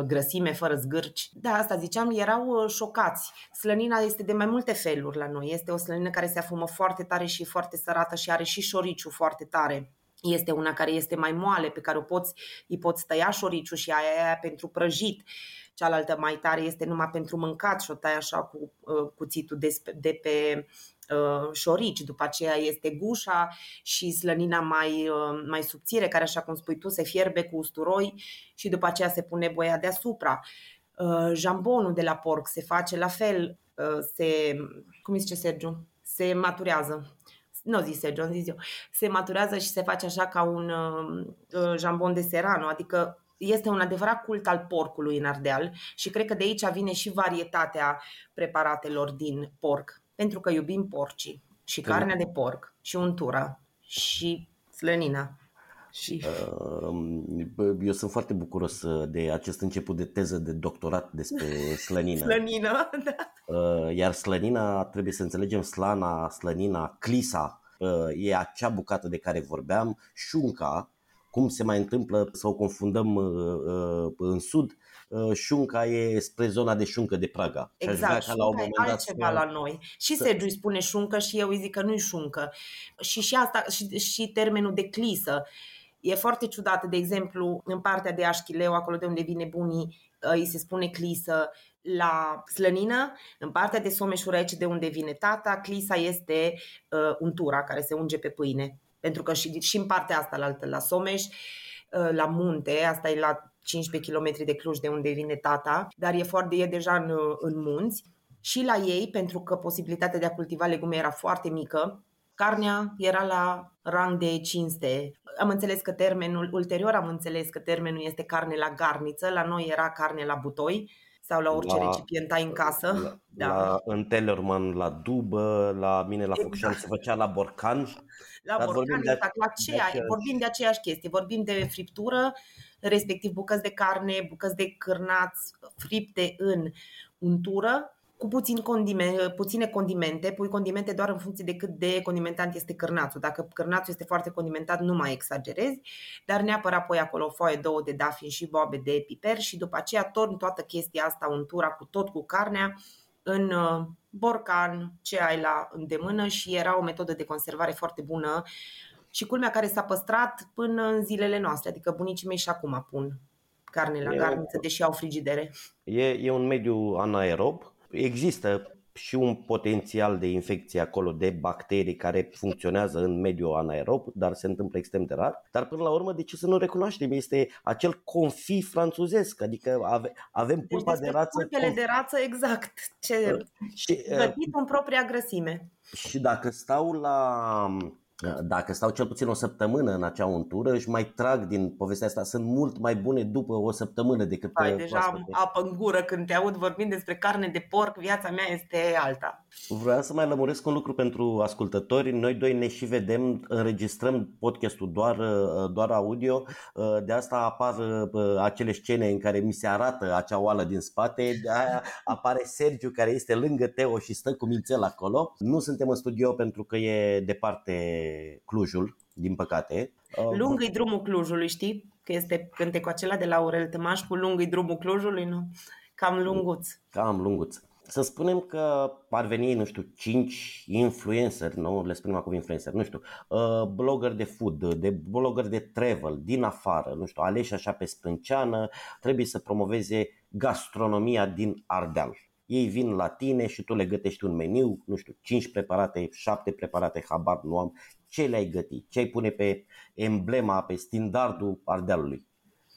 grăsime, fără zgârci. Da, asta ziceam, erau șocați. Slănina este de mai multe feluri la noi. Este o slănină care se afumă foarte tare și foarte sărată și are și șoriciu foarte tare. Este una care este mai moale, pe care o poți, îi poți tăia șoriciu și aia, aia pentru prăjit. Cealaltă mai tare este numai pentru mâncat și o tai așa cu uh, cuțitul de, de pe uh, șorici. După aceea este gușa și slănina mai, uh, mai subțire, care așa cum spui tu se fierbe cu usturoi și după aceea se pune boia deasupra. Uh, jambonul de la porc se face la fel, uh, se, cum zice Sergiu, se maturează nu zi Sir John, zis eu, se maturează și se face așa ca un uh, uh, jambon de serrano, adică este un adevărat cult al porcului în Ardeal și cred că de aici vine și varietatea preparatelor din porc, pentru că iubim porcii și carnea de porc și untura și slănina. Și... Uh, eu sunt foarte bucuros uh, de acest început de teză de doctorat despre slănină. slănină, da. Uh, iar slănina, trebuie să înțelegem, slana, slănina, clisa, e acea bucată de care vorbeam, șunca, cum se mai întâmplă să o confundăm în sud, șunca e spre zona de șuncă de Praga. Exact, ca la un moment dat altceva să... la noi. Și să... Sergiu îi spune șuncă și eu îi zic că nu-i șuncă. Și, și asta, și, și termenul de clisă. E foarte ciudat, de exemplu, în partea de Așchileu, acolo de unde vine bunii, ă, îi se spune clisă, la slănină, în partea de Someșureci, de unde vine tata, clisa este uh, untura care se unge pe pâine. Pentru că și, și în partea asta, la, altă, la Someș, uh, la munte, asta e la 15 km de Cluj, de unde vine tata, dar e, foarte, e deja în, în munți. Și la ei, pentru că posibilitatea de a cultiva legume era foarte mică, carnea era la rang de cinste. Am înțeles că termenul, ulterior am înțeles că termenul este carne la garniță, la noi era carne la butoi sau la orice la, recipient ai în casă. La, da. la, în Tellerman la dubă, la mine la Focșan exact. se făcea la borcan. La Dar borcan, de, exact, la aceea, de aceeași... vorbim de aceeași chestie, vorbim de friptură, respectiv bucăți de carne, bucăți de cârnați fripte în untură, cu puțin condime, puține condimente, pui condimente doar în funcție de cât de condimentant este cârnațul. Dacă cârnațul este foarte condimentat, nu mai exagerezi, dar neapărat pui acolo o foaie, două de dafin și boabe de piper și după aceea torni toată chestia asta, untura cu tot cu carnea, în uh, borcan, ce ai la îndemână și era o metodă de conservare foarte bună și culmea care s-a păstrat până în zilele noastre, adică bunicii mei și acum pun carne la garniță, deși au frigidere. E, e un mediu anaerob, există și un potențial de infecție acolo de bacterii care funcționează în mediul anaerob, dar se întâmplă extrem de rar. Dar până la urmă, de ce să nu recunoaștem? Este acel confi franțuzesc, adică ave, avem deci pulpa de rață. Pulpele de rață, exact. Ce și, gătit în propria grăsime. Și dacă stau la dacă stau cel puțin o săptămână în acea untură, își mai trag din povestea asta. Sunt mult mai bune după o săptămână decât Ai, uh, deja am apă în gură când te aud vorbind despre carne de porc, viața mea este alta. Vreau să mai lămuresc un lucru pentru ascultători. Noi doi ne și vedem, înregistrăm podcastul doar, uh, doar audio. Uh, de asta apar acele scene în care mi se arată acea oală din spate. De aia apare Sergiu care este lângă Teo și stă cu mințel acolo. Nu suntem în studio pentru că e departe Clujul, din păcate. Uh, Lung-i drumul Clujului, știi? Că este cântecul acela de la Aurel Tămaș cu lung drumul Clujului, nu? Cam lunguț. Cam lunguț. Să spunem că ar veni, nu știu, 5 influenceri, nu le spunem acum influencer, nu știu, uh, blogger de food, de blogger de travel, din afară, nu știu, aleși așa pe sprânceană, trebuie să promoveze gastronomia din Ardeal. Ei vin la tine și tu le gătești un meniu, nu știu, 5 preparate, 7 preparate, habar nu am, ce le-ai găti? Ce ai pune pe emblema, pe standardul Ardealului?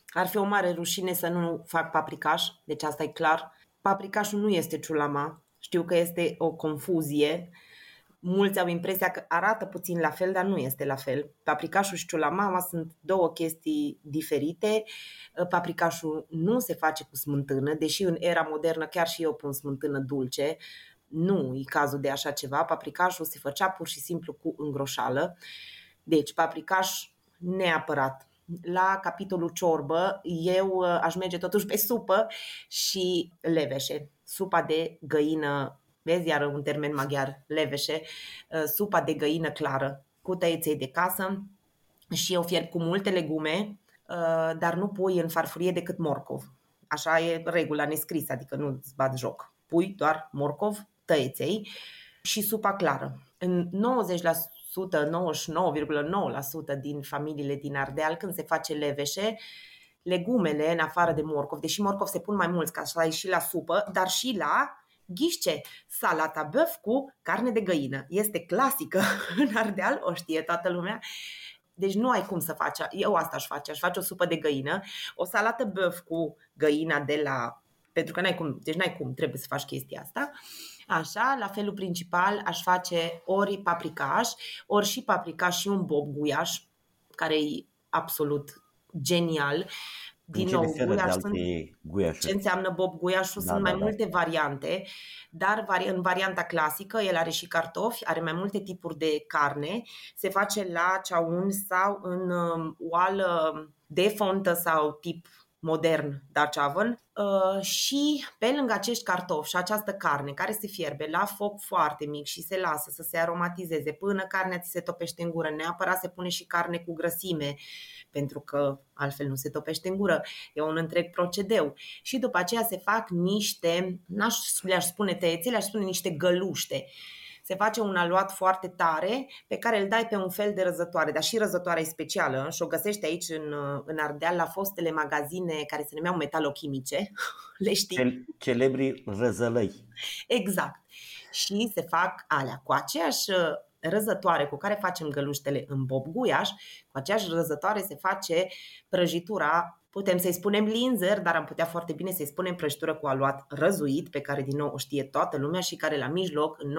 Ar fi o mare rușine să nu fac paprikaș, deci asta e clar. Paprikașul nu este ciulama, știu că este o confuzie. Mulți au impresia că arată puțin la fel, dar nu este la fel. Paprikașul și ciulamama sunt două chestii diferite. Paprikașul nu se face cu smântână, deși în era modernă chiar și eu pun smântână dulce. Nu e cazul de așa ceva. Paprikașul se făcea pur și simplu cu îngroșală. Deci, paprikaș neapărat. La capitolul ciorbă, eu uh, aș merge totuși pe supă și leveșe. Supa de găină, vezi iar un termen maghiar, leveșe, uh, supa de găină clară cu tăieței de casă și eu fierb cu multe legume, uh, dar nu pui în farfurie decât morcov. Așa e regula nescrisă, adică nu-ți bat joc. Pui doar morcov, tăieței și supa clară. În 90%, 99,9% din familiile din Ardeal, când se face leveșe, legumele, în afară de morcov, deși morcov se pun mai mulți, ca așa e și la supă, dar și la ghișce, salata băf cu carne de găină. Este clasică în Ardeal, o știe toată lumea. Deci nu ai cum să faci. Eu asta aș face. Aș face o supă de găină, o salată băf cu găina de la... Pentru că n-ai cum, deci n-ai cum, trebuie să faci chestia asta Așa, la felul principal aș face ori paprikaș, ori și paprikaș și un bob guiaș, care e absolut genial. Din nou, guiaș sunt, ce înseamnă bob guiașul? Da, sunt da, mai da. multe variante, dar în varianta clasică el are și cartofi, are mai multe tipuri de carne, se face la ceaun sau în um, oală de fontă sau tip modern Dutch oven uh, și pe lângă acești cartofi și această carne care se fierbe la foc foarte mic și se lasă să se aromatizeze până carnea ți se topește în gură, neapărat se pune și carne cu grăsime pentru că altfel nu se topește în gură. E un întreg procedeu. Și după aceea se fac niște, n-aș le-aș spune tăiețele, aș spune niște găluște se face un aluat foarte tare pe care îl dai pe un fel de răzătoare, dar și răzătoarea e specială și o găsești aici în, în Ardeal la fostele magazine care se numeau metalochimice, le știi? Celebrii răzălăi. Exact. Și se fac alea cu aceeași uh, răzătoare cu care facem găluștele în bob guiaș, cu aceeași răzătoare se face prăjitura Putem să-i spunem linzer, dar am putea foarte bine să-i spunem prăjitură cu aluat răzuit, pe care din nou o știe toată lumea și care la mijloc, în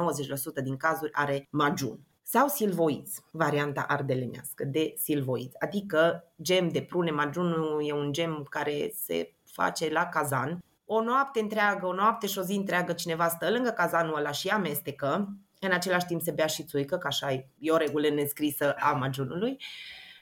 90% din cazuri, are majun sau silvoiți, varianta ardelenească de silvoiți, adică gem de prune. Majunul e un gem care se face la cazan. O noapte întreagă, o noapte și o zi întreagă cineva stă lângă cazanul ăla și amestecă, în același timp se bea și țuică, că așa e o regulă nescrisă a majunului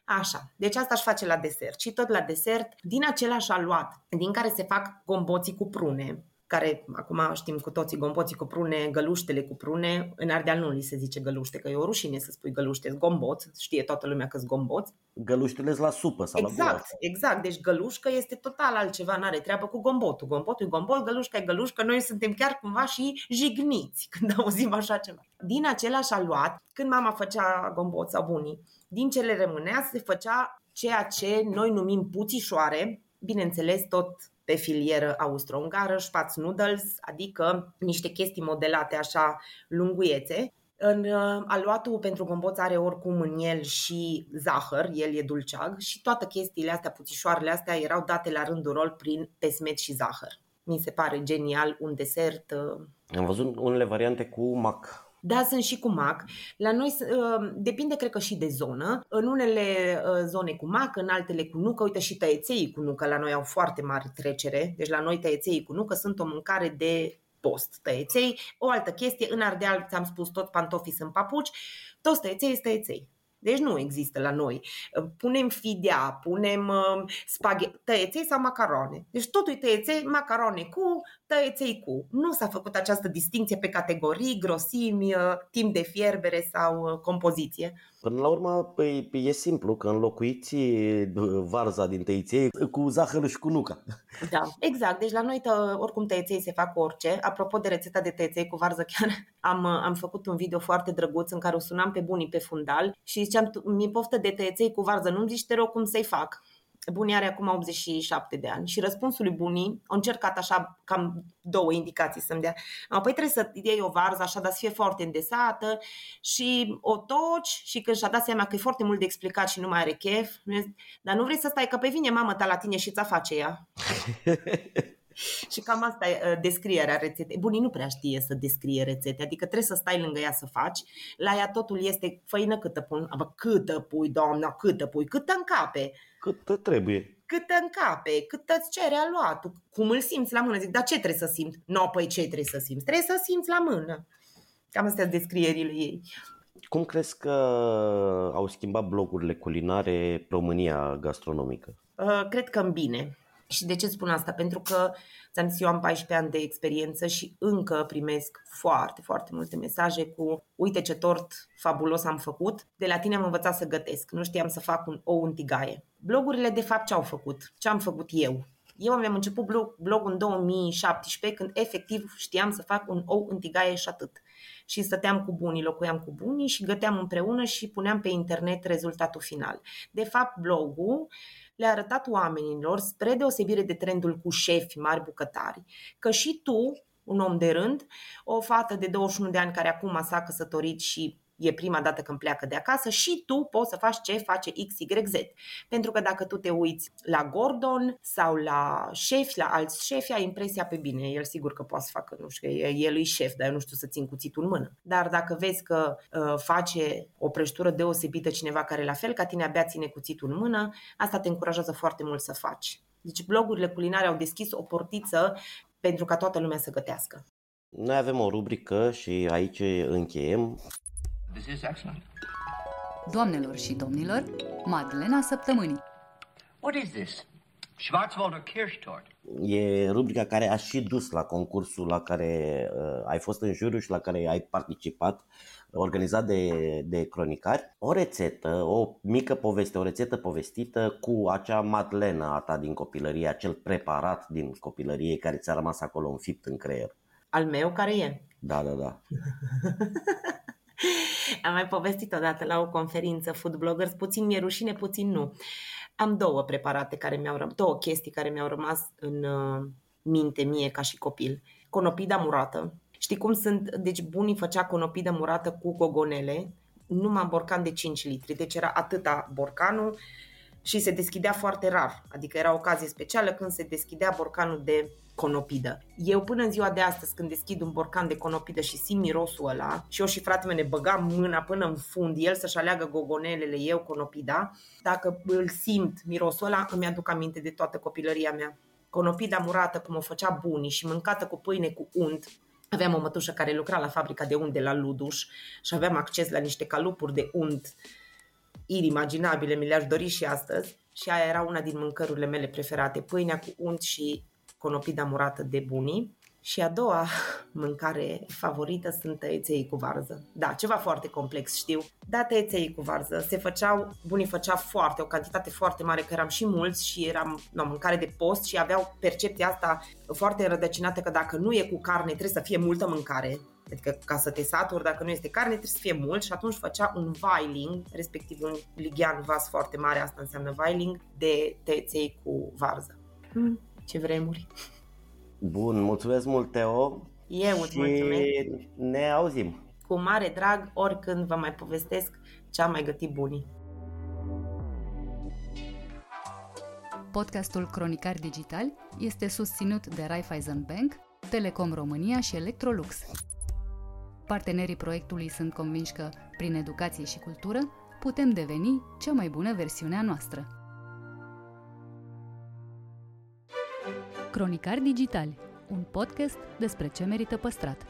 Așa, deci asta aș face la desert. Și tot la desert, din același aluat, din care se fac gomboții cu prune, care acum știm cu toții gomboții cu prune, găluștele cu prune, în Ardeal nu li se zice găluște, că e o rușine să spui găluște, gomboț, știe toată lumea că gomboți. Găluștele la supă sau exact, la Exact, exact, deci gălușcă este total altceva, n-are treabă cu gombotul. Gombotul e gombot, gălușca e gălușcă, noi suntem chiar cumva și jigniți când auzim așa ceva. Din același aluat, când mama făcea gombot sau bunii, din ce le rămânea se făcea ceea ce noi numim puțișoare, bineînțeles tot pe filieră austro-ungară, spatz noodles, adică niște chestii modelate așa lunguiețe. În uh, aluatul pentru gomboț are oricum în el și zahăr, el e dulceag și toate chestiile astea, puțișoarele astea erau date la rândul rol prin pesmet și zahăr. Mi se pare genial un desert. Uh... Am văzut unele variante cu mac da, sunt și cu mac. La noi uh, depinde, cred că, și de zonă. În unele uh, zone cu mac, în altele cu nucă. Uite, și tăieței cu nucă la noi au foarte mari trecere. Deci la noi tăieței cu nucă sunt o mâncare de post tăieței. O altă chestie, în Ardeal, ți-am spus, tot pantofii sunt papuci, toți tăieței sunt tăieței. Deci nu există la noi. Punem fidea, punem uh, spaghetti, tăieței sau macarone. Deci totul e tăieței, macarone cu, tăieței cu. Nu s-a făcut această distinție pe categorii, grosimi, uh, timp de fierbere sau uh, compoziție. Până la urmă, păi, e simplu, că înlocuiți varza din tăiței cu zahăr și cu nuca. Da, exact. Deci la noi, tă, oricum tăiței se fac orice. Apropo de rețeta de tăiței cu varză, chiar am, am făcut un video foarte drăguț în care o sunam pe bunii pe fundal și ziceam, mi poftă de tăiței cu varză, nu-mi zici, te rog, cum să-i fac. Bunii are acum 87 de ani și răspunsul lui Bunii, a încercat așa cam două indicații să-mi dea. Apoi trebuie să iei o varză așa, dar să fie foarte îndesată și o toci și când și-a dat seama că e foarte mult de explicat și nu mai are chef, dar nu vrei să stai, că pe vine mamă ta la tine și ți-a face ea. Și cam asta e uh, descrierea rețetei. Bunii nu prea știe să descrie rețete, adică trebuie să stai lângă ea să faci. La ea totul este făină câtă pun, abă, câtă pui, doamna, câtă pui, câtă încape. Câtă trebuie. Câtă încape, câtă îți cere aluatul, cum îl simți la mână. Zic, dar ce trebuie să simți? No, păi ce trebuie să simți? Trebuie să simți la mână. Cam astea sunt descrierile ei. Cum crezi că au schimbat blogurile culinare România gastronomică? Uh, cred că în bine. Și de ce spun asta? Pentru că ți-am zis, eu am 14 ani de experiență și încă primesc foarte, foarte multe mesaje cu uite ce tort fabulos am făcut, de la tine am învățat să gătesc, nu știam să fac un ou în tigaie. Blogurile, de fapt, ce au făcut? Ce am făcut eu? Eu am început blog, blog în 2017 când efectiv știam să fac un ou în tigaie și atât. Și stăteam cu bunii, locuiam cu bunii și găteam împreună și puneam pe internet rezultatul final. De fapt, blogul le-a arătat oamenilor, spre deosebire de trendul cu șefi mari bucătari, că și tu, un om de rând, o fată de 21 de ani care acum s-a căsătorit și e prima dată când pleacă de acasă și tu poți să faci ce face XYZ. Pentru că dacă tu te uiți la Gordon sau la șefi, la alți șefi, ai impresia pe bine. El sigur că poate să facă, nu știu, el e șef, dar eu nu știu să țin cuțitul în mână. Dar dacă vezi că uh, face o prăjitură deosebită cineva care la fel ca tine abia ține cuțitul în mână, asta te încurajează foarte mult să faci. Deci blogurile culinare au deschis o portiță pentru ca toată lumea să gătească. Noi avem o rubrică și aici încheiem. This is excellent. Doamnelor și domnilor, Madlena Săptămânii. What is this? Schwarzwälder Kirschtorte. E rubrica care a și dus la concursul la care uh, ai fost în juriu și la care ai participat, organizat de, de cronicari. O rețetă, o mică poveste, o rețetă povestită cu acea madlenă a ta din copilărie, acel preparat din copilărie care ți-a rămas acolo înfipt în creier. Al meu care e? Da, da, da. Am mai povestit odată la o conferință food bloggers, puțin mi-e rușine, puțin nu. Am două preparate care mi-au rămas, două chestii care mi-au rămas în uh, minte mie ca și copil. Conopida murată. Știi cum sunt? Deci bunii făcea conopida murată cu gogonele, numai borcan de 5 litri, deci era atâta borcanul și se deschidea foarte rar. Adică era o ocazie specială când se deschidea borcanul de conopidă. Eu până în ziua de astăzi când deschid un borcan de conopidă și simt mirosul ăla și eu și fratele meu ne băgam mâna până în fund, el să-și aleagă gogonelele, eu conopida, dacă îl simt mirosul ăla, îmi aduc aminte de toată copilăria mea. Conopida murată cum o făcea bunii și mâncată cu pâine cu unt, Aveam o mătușă care lucra la fabrica de unt de la Luduș și aveam acces la niște calupuri de unt inimaginabile, mi le-aș dori și astăzi. Și aia era una din mâncărurile mele preferate, pâinea cu unt și conopida murată de bunii. Și a doua mâncare favorită sunt tăieței cu varză. Da, ceva foarte complex, știu. Da, tăieței cu varză. Se făceau, bunii făcea foarte, o cantitate foarte mare, că eram și mulți și eram no, mâncare de post și aveau percepția asta foarte înrădăcinată că dacă nu e cu carne trebuie să fie multă mâncare. Adică ca să te saturi, dacă nu este carne, trebuie să fie mult și atunci făcea un vailing, respectiv un lighean vas foarte mare, asta înseamnă vailing, de tăieței cu varză. Mm, ce vremuri! Bun, mulțumesc mult, Teo. Eu îți mulțumesc. ne auzim. Cu mare drag, oricând vă mai povestesc ce am mai gătit bunii. Podcastul Cronicar Digital este susținut de Raiffeisen Bank, Telecom România și Electrolux. Partenerii proiectului sunt convinși că, prin educație și cultură, putem deveni cea mai bună versiune a noastră. Cronicari Digitali, un podcast despre ce merită păstrat.